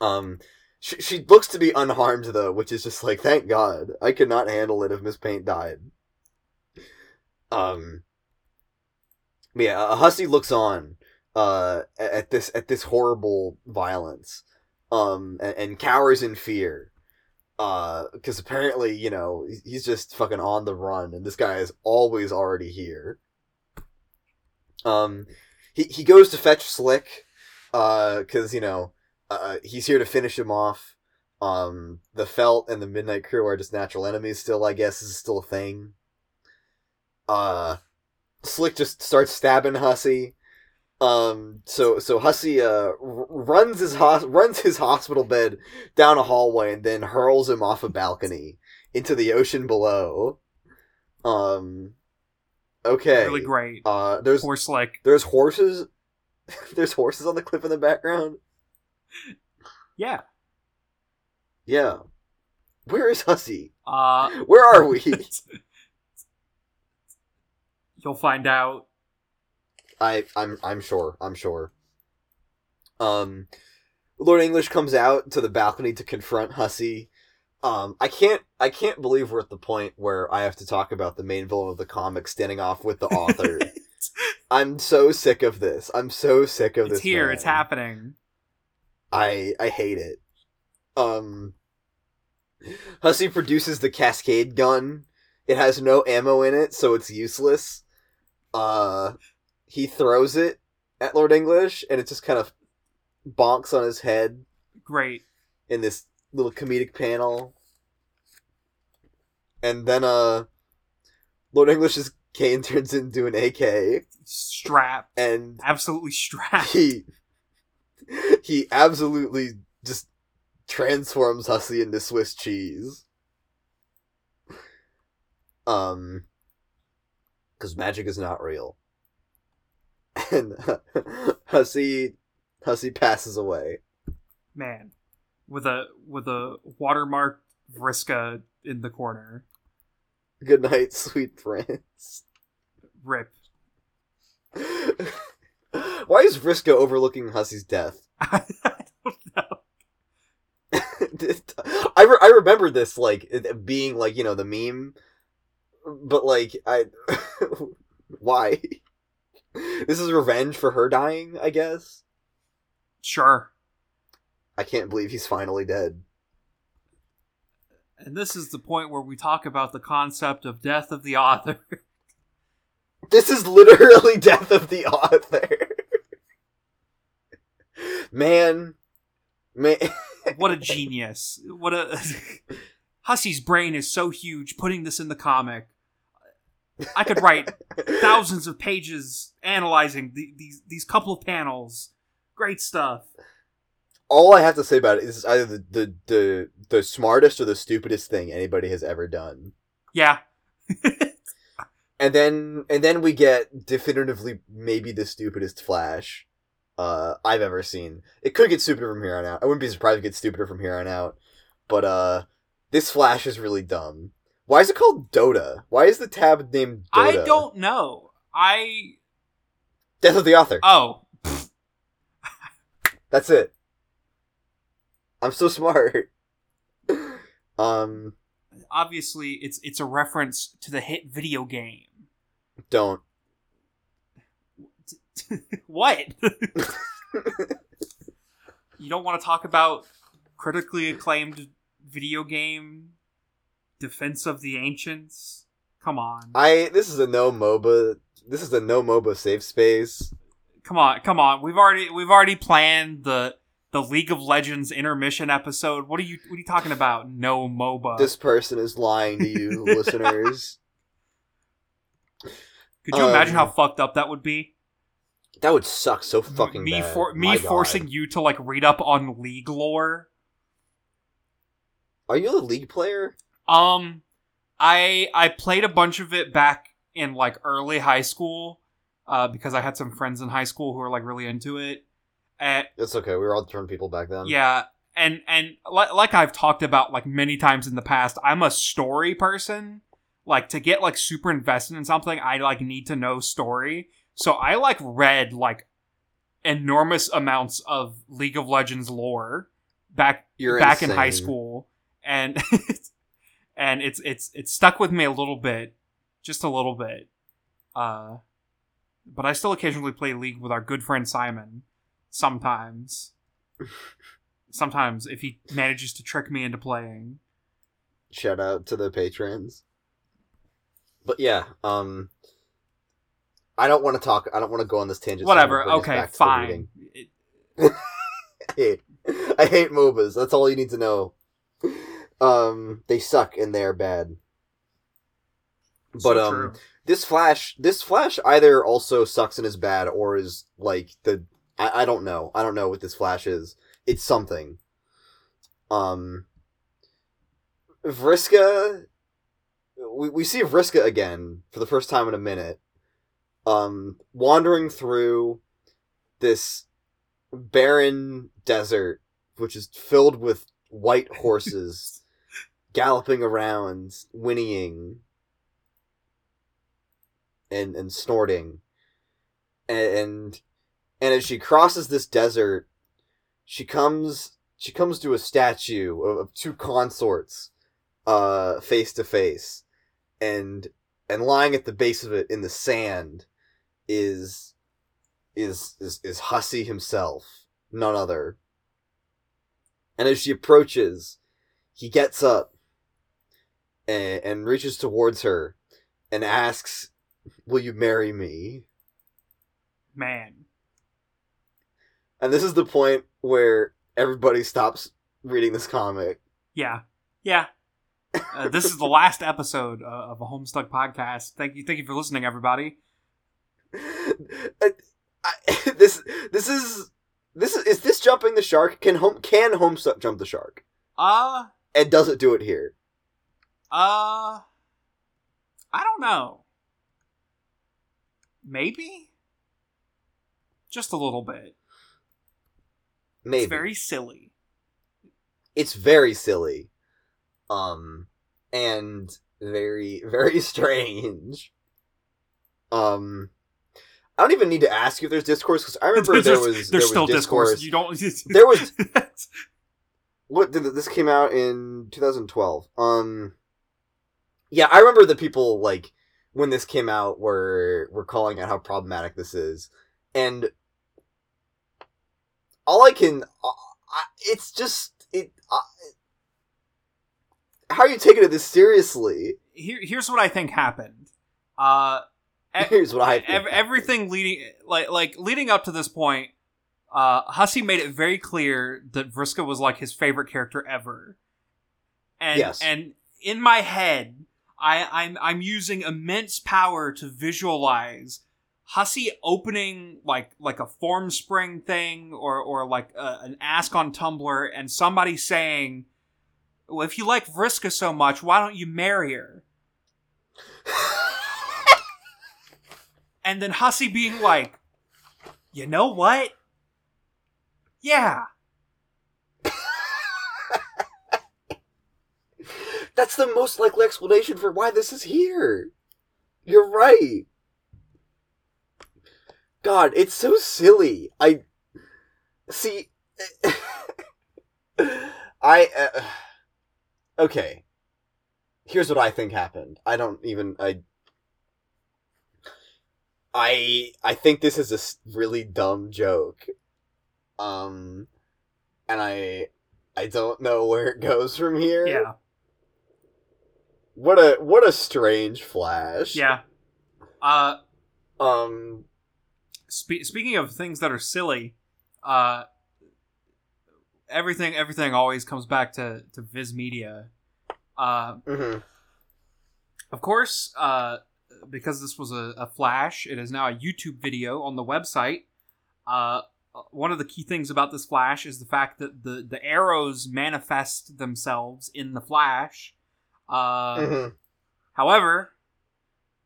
Um she she looks to be unharmed though, which is just like thank God. I could not handle it if Miss Paint died. Um yeah, uh, Hussie looks on uh at this at this horrible violence. Um and, and cowers in fear. Uh, because apparently, you know, he's- he's just fucking on the run, and this guy is always already here. Um, he he goes to fetch Slick, uh, because you know, uh, he's here to finish him off. Um, the Felt and the Midnight Crew are just natural enemies. Still, I guess, is still a thing. Uh, Slick just starts stabbing Hussie. Um, so so Hussie uh r- runs his hos- runs his hospital bed down a hallway and then hurls him off a balcony into the ocean below. Um, okay. Really great. Uh, there's Poor Slick. there's horses. there's horses on the cliff in the background. Yeah. Yeah. Where is Hussie? Uh, Where are we? you'll find out. I I'm I'm sure. I'm sure. Um Lord English comes out to the balcony to confront Hussie. Um I can't I can't believe we're at the point where I have to talk about the main villain of the comic standing off with the author. I'm so sick of this. I'm so sick of it's this. here. man. It's happening. I I hate it. Um Hussie produces the cascade gun. It has no ammo in it, so it's useless. Uh he throws it at Lord English and it just kind of bonks on his head Great. in this little comedic panel. And then uh Lord English's cane turns into an AK Strap. and Absolutely strapped. he he absolutely just transforms Hussie into Swiss cheese. Um, because magic is not real, and Hussie Hussie passes away. Man. With a with a watermark Vriska in the corner. Good night, sweet prince. Rip. Why is Vriska overlooking Hussie's death? I don't know. I, re- I remember this like being like you know the meme, but like I, why? This is revenge for her dying, I guess. Sure. I can't believe he's finally dead. And this is the point where we talk about the concept of death of the author. This is literally death of the author. man, man. what a genius. What a Hussie's brain is so huge putting this in the comic. I could write thousands of pages analyzing the, these these couple of panels. Great stuff. All I have to say about it is either the, the the the smartest or the stupidest thing anybody has ever done. Yeah. And then and then we get definitively maybe the stupidest Flash uh, I've ever seen. It could get stupider from here on out. I wouldn't be surprised if it gets stupider from here on out. But uh, this Flash is really dumb. Why is it called Dota? Why is the tab named Dota? I don't know. I Death of the Author. oh That's it. I'm so smart. um, obviously it's it's a reference to the hit video game. Don't. what? you don't want to talk about critically acclaimed video game Defense of the Ancients? Come on. I this is a no MOBA. This is a no MOBA safe space. Come on, come on. We've already we've already planned the the League of Legends intermission episode. What are you what are you talking about? No MOBA. This person is lying to you, listeners. Could you imagine how um, fucked up that would be? That would suck so fucking me bad. for me My God. forcing you to like read up on League lore. Are you a league player? Um, I I played a bunch of it back in like early high school, uh, because I had some friends in high school who were like really into it. And It's okay. We were all turned people back then. yeah, and and like I've talked about like many times in the past, I'm a story person. Like to get like super invested in something, I like need to know story. So I like read like enormous amounts of League of Legends lore back You're back in high school, and and it's it's it's stuck with me a little bit, just a little bit. Uh, but I still occasionally play League with our good friend Simon. Sometimes, sometimes if he manages to trick me into playing. Shout out to the patrons. But yeah, um, I don't want to talk. I don't want to go on this tangent. Whatever. gonna bring us Okay, back to the fine. It- I hate, I hate MOBAs. That's all you need to know. Um, they suck and they're bad. But so um, true. this Flash, this Flash either also sucks and is bad, or is like the I, I don't know. I don't know what this Flash is. It's something. Um, Vriska, we we see Vriska again for the first time in a minute. Um, wandering through this barren desert, which is filled with white horses galloping around, whinnying and and snorting. And and as she crosses this desert, she comes she comes to a statue of, of two consorts uh face to face. And and lying at the base of it in the sand is is is is Hussie himself, none other. And as she approaches, he gets up and, and reaches towards her and asks, "Will you marry me?" Man, And this is the point where everybody stops reading this comic. yeah, yeah. Uh, this is the last episode uh, of a Homestuck podcast. Thank you, thank you for listening, everybody. I, I, this this is this is is this jumping the shark? Can home can Homestuck jump the shark? Uh, And does it do it here? uh, I don't know. Maybe, just a little bit. Maybe It's very silly. it's very silly. Um, and very very strange. Um, I don't even need to ask you if there's discourse because I remember there was there's there was still discourse. discourse. You don't. There was what did this came out in 2012 um yeah i remember the people like when this came out were were calling out how problematic this is and all i can uh, I, it's just it uh, how are you taking it this seriously Here, here's what I think happened. Uh, here's what i think ev- everything leading like like leading up to this point uh Hussie made it very clear that vriska was like his favorite character ever and Yes. and in my head i i'm i'm using immense power to visualize Hussie opening like like a form spring thing or or like a, an ask on tumblr and somebody saying well if you like vriska so much why don't you marry her and then Hussie being like, you know what? Yeah. That's the most likely explanation for why this is here. You're right. God, it's so silly. I see. I uh, okay. Here's what I think happened. I don't even I. I I think this is a really dumb joke. Um, and I I don't know where it goes from here. Yeah. What a what a strange flash. Yeah. Uh, Um. spe- speaking of things that are silly, uh, everything everything always comes back to to Viz Media. Uh, mhm. of course, uh, because this was a, a flash, it is now a YouTube video on the website. Uh, one of the key things about this flash is the fact that the the arrows manifest themselves in the flash. Uh, Mhm. However,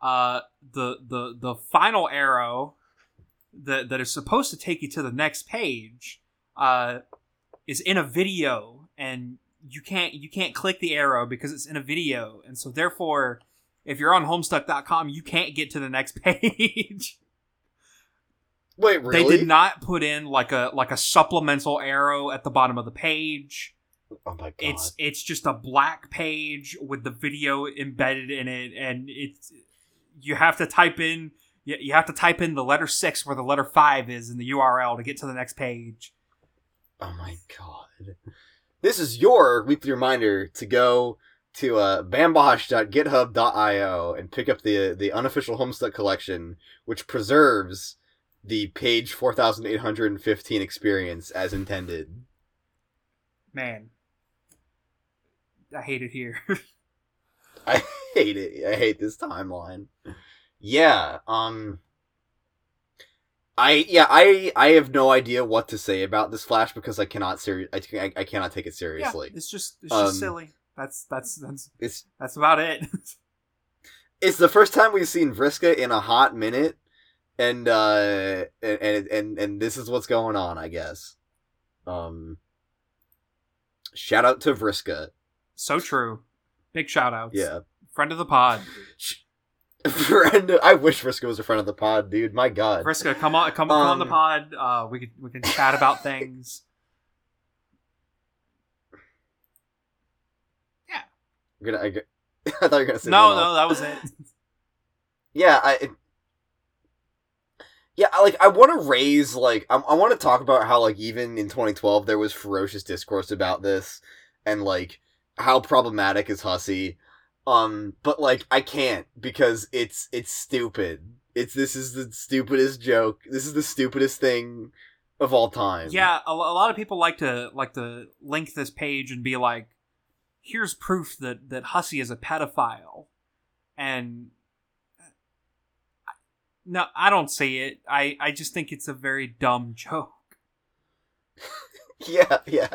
uh, the the the final arrow that that is supposed to take you to the next page uh, is in a video, and you can't you can't click the arrow because it's in a video, and so therefore, if you're on Homestuck.com, you can't get to the next page. Wait, really? They did not put in like a like a supplemental arrow at the bottom of the page. Oh my god. It's it's just a black page with the video embedded in it, and it's you have to type in you, you have to type in the letter six where the letter five is in the URL to get to the next page. Oh my god. This is your weekly reminder to go to uh, bambosh.github.io and pick up the the unofficial Homestuck collection, which preserves the page 4815 experience as intended. Man, I hate it here. I hate it. I hate this timeline. Yeah, um I yeah, I I have no idea what to say about this flash because I cannot seri- I, I, I cannot take it seriously. yeah, it's just it's Um, just silly. That's that's that's It's that's about it. it's the first time we've seen Vriska in a hot minute, and uh, and and and, and this is what's going on, I guess. Um, shout out to Vriska. so true. Big shout outs. Yeah, Friend of the pod. Friend. I wish Vriska was a friend of the pod, dude. My God. Vriska, come on come, come on the Um, pod. Uh we could we can chat about things. Yeah, I'm gonna, I, g- I thought you were gonna say No, something no, that was it. yeah i it- yeah like i want to raise like i, I want to talk about how like even in 2012 there was ferocious discourse about this and like how problematic is Hussie um but like i can't because it's it's stupid. It's this is the stupidest joke. This is the stupidest thing of all time. Yeah, a, a lot of people like to like to link this page and be like, "Here's proof that that Hussie is a pedophile," and no, I don't see it. I I just think it's a very dumb joke. yeah yeah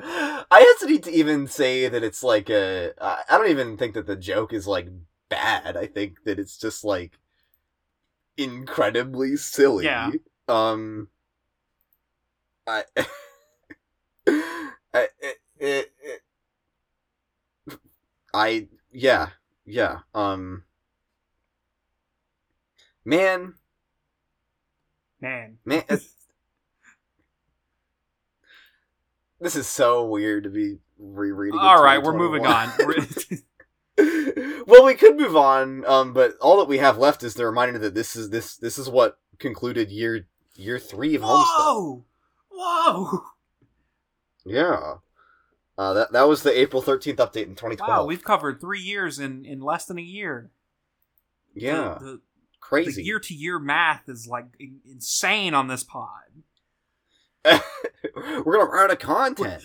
i hesitate to even say that it's like a i don't even think that the joke is like bad i think that it's just like incredibly silly Yeah. um i, I it, it, it, I yeah yeah um man Man. man it's- this is so weird to be rereading. All right, we're moving on. Well, we could move on, um, but all that we have left is the reminder that this is this this is what concluded year year three of Homestuck. Whoa! Whoa! Yeah, uh, that that was the April thirteenth update in twenty twelve. Wow, we've covered three years in, in less than a year. yeah, The, the, crazy. the year to year math is like insane on this pod. We're gonna run out of content.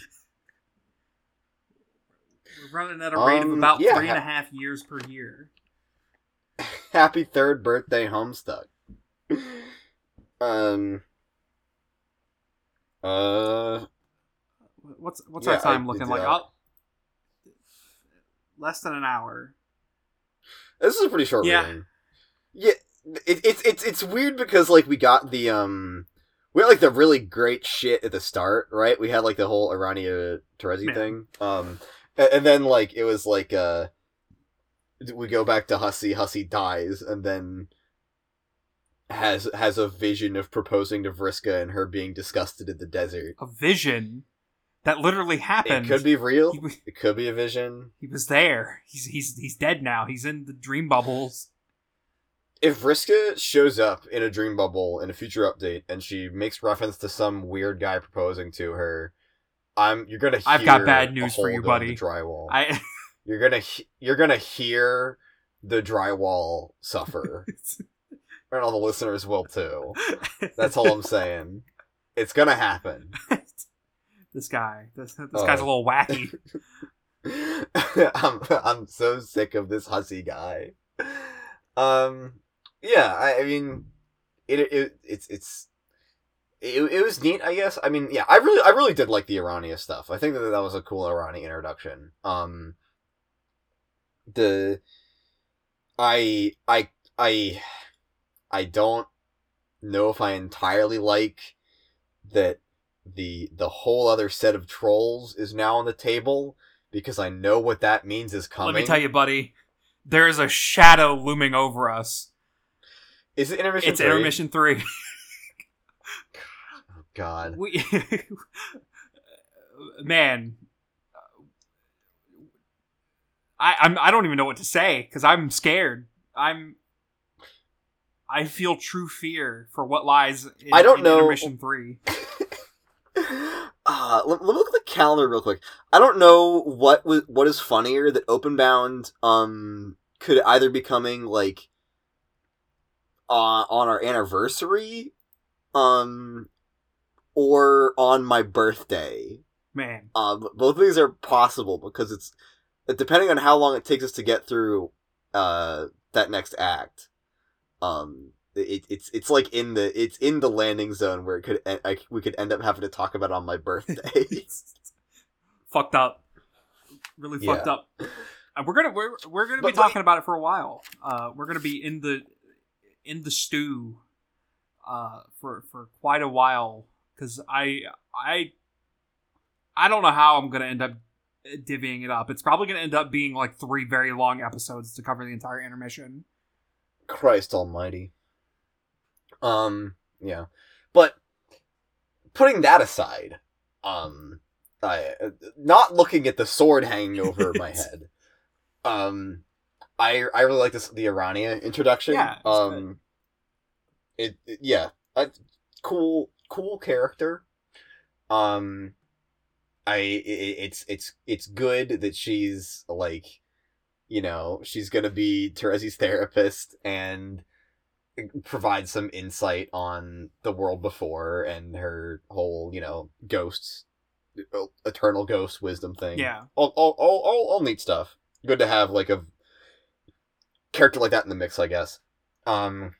We're running at a rate of Um, about yeah. three and a half years per year. Happy third birthday, Homestuck. um. Uh. What's what's Yeah, our time I- looking like? uh, I'll- less than an hour. This is a pretty short Yeah. reading. Yeah, it, it's it's it's weird because like we got the um we had like the really great shit at the start, right? We had like the whole Aranea Terezi Yeah. thing, um, and, and then like it was like uh we go back to Hussie, Hussie dies, and then has has a vision of proposing to Vriska and her being disgusted in the desert. A vision that literally happened. It could be real. It could be a vision. he was there. He's he's he's dead now. He's in the dream bubbles. If Vriska shows up in a dream bubble in a future update and she makes reference to some weird guy proposing to her, I'm you're gonna. Hear I've got bad news for you, buddy. Drywall. I You're gonna he- you're gonna hear the drywall suffer, and all the listeners will too. That's all I'm saying. It's gonna happen. this guy. This, this guy's a Uh. little wacky. I'm I'm so sick of this Hussie guy. Um, yeah, I, I mean, it, it it's it's it, it was neat, I guess. I mean, yeah, I really I really did like the Aranea stuff. I think that that was a cool Aranea introduction. Um, the I I I I don't know if I entirely like that the the whole other set of trolls is now on the table because I know what that means is coming. Let me tell you, buddy. There is a shadow looming over us. Is it intermission? It's three? intermission three. Oh, God, we, man, I I'm I don't even know what to say because I'm scared. I'm. I feel true fear for what lies. In, I don't in know- Intermission three. uh, let, let me look at the calendar real quick. I don't know what was what is funnier that Openbound um could either be coming like uh, on our anniversary, um, or on my birthday. Man, Um, both of these are possible because it's depending on how long it takes us to get through uh that next act. Um, it, it's it's like in the it's in the landing zone where it could I, we could end up having to talk about it on my birthday. fucked up. Really Yeah. fucked up. And we're gonna we're we're gonna be But, talking about it for a while. Uh, we're gonna be in the in the stew uh, for for quite a while because I I I don't know how I'm gonna end up divvying it up. It's probably gonna end up being like three very long episodes to cover the entire intermission. Christ Almighty. Um, yeah, but putting that aside, um, I not looking at the sword hanging over my head. Um, I I really like this the Aranea introduction. Yeah, um, it, it- yeah, a cool cool character. Um, I i it's it's it's good that she's like, you know, she's gonna be Terezi's therapist and provide some insight on the world before and her whole, you know, ghosts, eternal ghost wisdom thing. Yeah, all, all, all, all, all neat stuff. Good to have like a character like that in the mix, I guess. Um.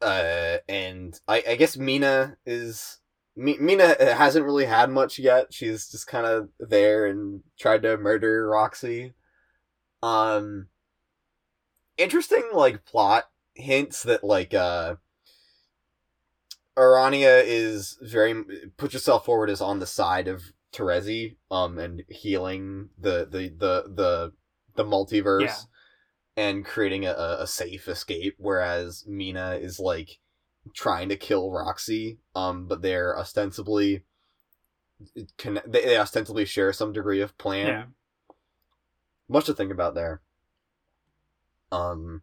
Uh, and I, I guess Meenah is Mi- Meenah hasn't really had much yet. She's just kind of there and tried to murder Roxy. Um. Interesting, like plot hints that like uh. Aranea is very put yourself forward as on the side of Terezi, um, and healing the the the the the multiverse, Yeah. and creating a, a safe escape. Whereas Meenah is like trying to kill Roxy, um, but they're ostensibly can they, they ostensibly share some degree of plan. Yeah. Much to think about there. Um,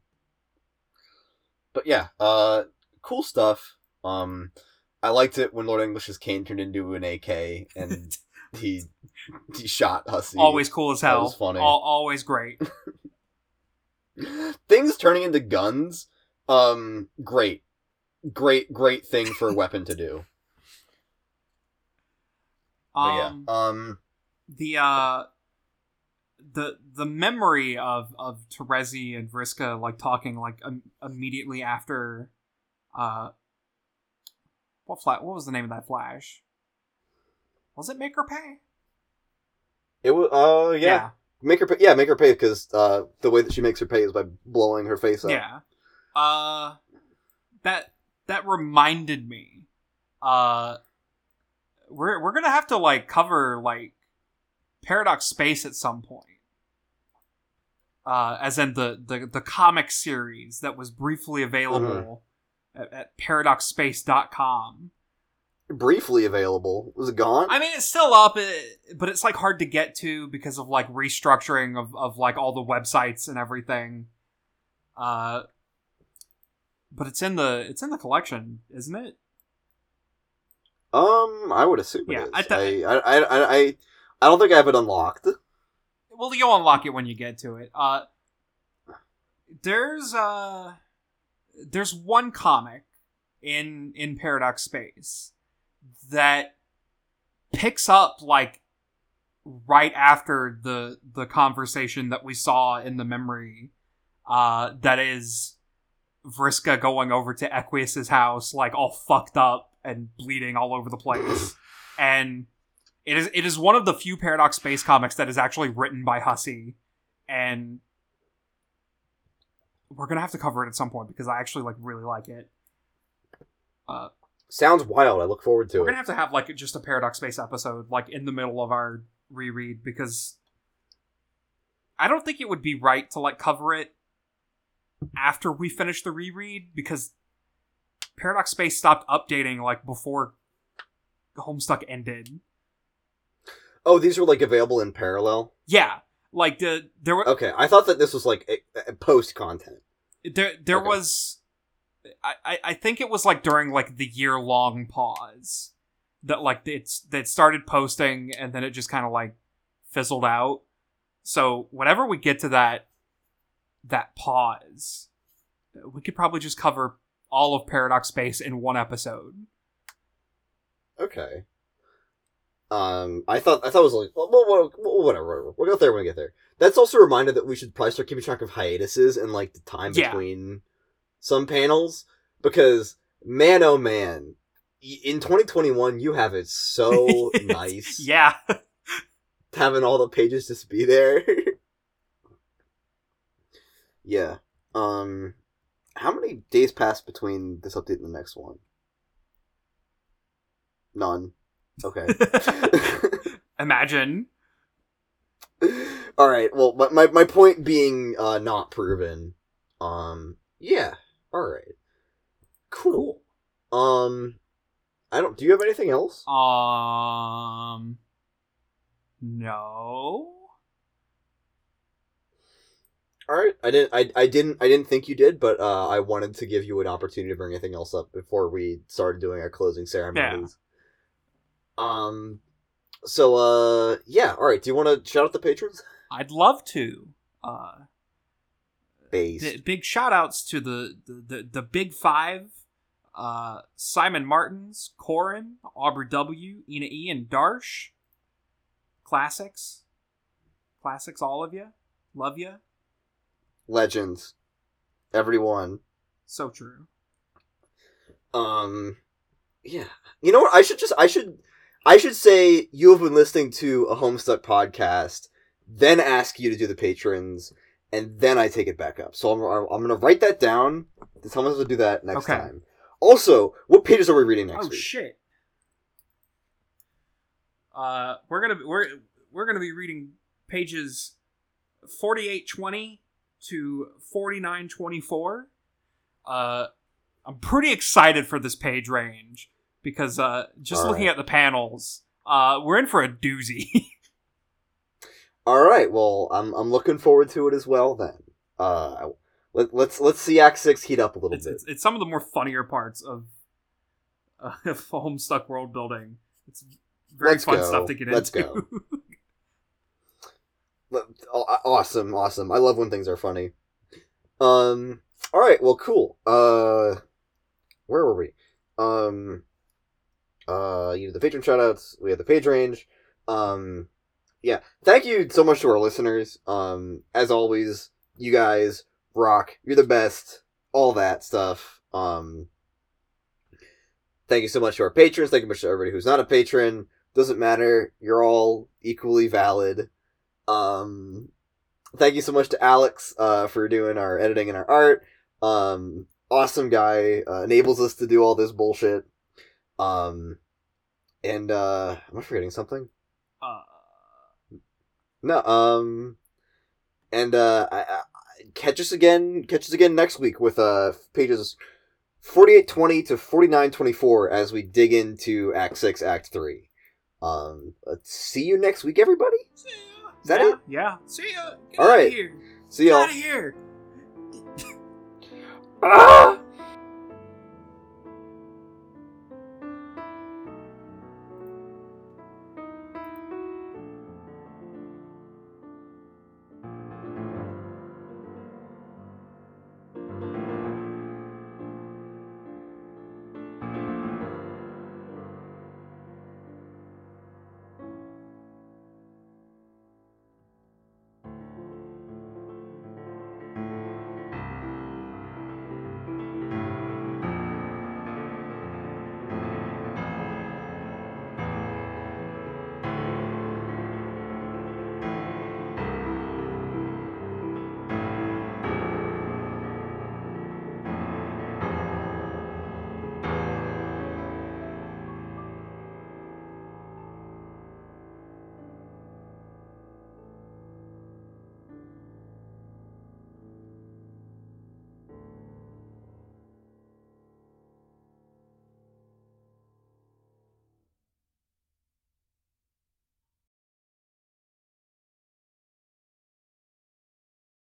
but yeah, uh, cool stuff. Um, I liked it when Lord English's cane turned into an AK and he he shot Hussie. Always cool as That hell. was funny. Al- always great. things turning into guns. Um, great, great, great thing for a weapon to do. But Um, yeah, um, the uh the the memory of of Terezi and Vriska like talking like um, immediately after uh what fla- what was the name of that flash was it make her pay it was. Uh, yeah. make her pay. Yeah, make her pay because uh, the way that she makes her pay is by blowing her face up. yeah uh that that reminded me uh we're we're gonna have to like cover like paradox space at some point uh as in the the, the comic series that was briefly available at, at paradoxspace.com briefly available. Was it gone? i mean it's still up but it's like hard to get to because of like restructuring of, of like all the websites and everything uh but it's in the it's in the collection isn't it um, I would assume Yeah, it is. I I, th- I, I, I, I, I don't think I have it unlocked. well you'll unlock it when you get to it uh there's uh there's one comic in in paradox space that picks up like right after the the conversation that we saw in the memory uh that is Vriska going over to Equius's house like all fucked up and bleeding all over the place and it is it is one of the few paradox space comics that is actually written by Hussie and we're gonna have to cover it at some point because I actually like really like it. Uh, Sounds wild. I look forward to it. we're gonna have to have like just a paradox space episode like in the middle of our reread because I don't think it would be right to like cover it after we finish the reread because paradox space stopped updating like before Homestuck ended. Oh, these were like available in parallel. Yeah, like the there were Okay, I thought that this was like a, a post content. there there Okay. was I, I think it was like during like the year long pause that like it's that started posting and then it just kind of like fizzled out. So whenever we get to that that pause, we could probably just cover all of Paradox Space in one episode. Okay. Um, I thought I thought it was like well, well, well, whatever. We'll get there when we get there. That's also a reminder that we should probably start keeping track of hiatuses and like the time Yeah. between some panels because man, oh man, in 2021 you have it so nice Yeah. having all the pages just be there. yeah. Um, how many days passed between this update and the next one? None. Okay. Imagine. All right. Well, my, my my point being uh not proven. Um. Yeah. All right. Cool. Um. I don't. Do you have anything else? Um. No. All right. I didn't. I, I didn't. I didn't think you did, but uh, I wanted to give you an opportunity to bring anything else up before we started doing our closing ceremonies. Um. So uh yeah. All right. Do you want to shout out the patrons? I'd love to. Uh, Base. b- big shout outs to the, the, the, the big five uh, Simon Martins, Corin, Aubrey W, Ina E, and Darsh. Classics. Classics, all of you. Love you. Legends. Everyone. So true. Um, yeah. You know what? I should just I should I should say you have been listening to a Homestuck podcast, then ask you to do the patrons, and then I take it back up. So I'm I'm gonna write that down. Tell us to do that next Okay. time. Also, what pages are we reading next oh, week? shit. Uh, we're gonna we're we're gonna be reading pages forty eight twenty to forty nine twenty four. Uh, I'm pretty excited for this page range because uh, just All looking right. at the panels, uh, we're in for a doozy. All right. Well, I'm I'm looking forward to it as well. Then, uh, let, let's let's see Act Six heat up a little it's, bit. it's it's some of the more funnier parts of uh, of Homestuck world building. It's very Let's fun go. stuff to get into. Let's into. go. But- aw- Awesome, awesome. I love when things are funny. Um. All right. Well, cool. Uh, where were we? Um. Uh, you did the patron shoutouts. We had the page range. Um, yeah. Thank you so much to our listeners. Um, as always, you guys rock. You're the best. All that stuff. Um. Thank you so much to our patrons. Thank you much to everybody who's not a patron. Doesn't matter. You're all equally valid. Um, thank you so much to Alex uh, for doing our editing and our art. Um, awesome guy. Uh, enables us to do all this bullshit. Um, and uh, am I forgetting something? Uh, No. Um, and uh, I, I, catch us again. Catch us again next week with uh pages forty-eight twenty to forty-nine twenty-four as we dig into Act Six, Act Three. Um, let's see you next week, everybody. see ya. Is that yeah, it? Yeah. See ya. Get All outta right. here. See Get y'all. out of here. Ah!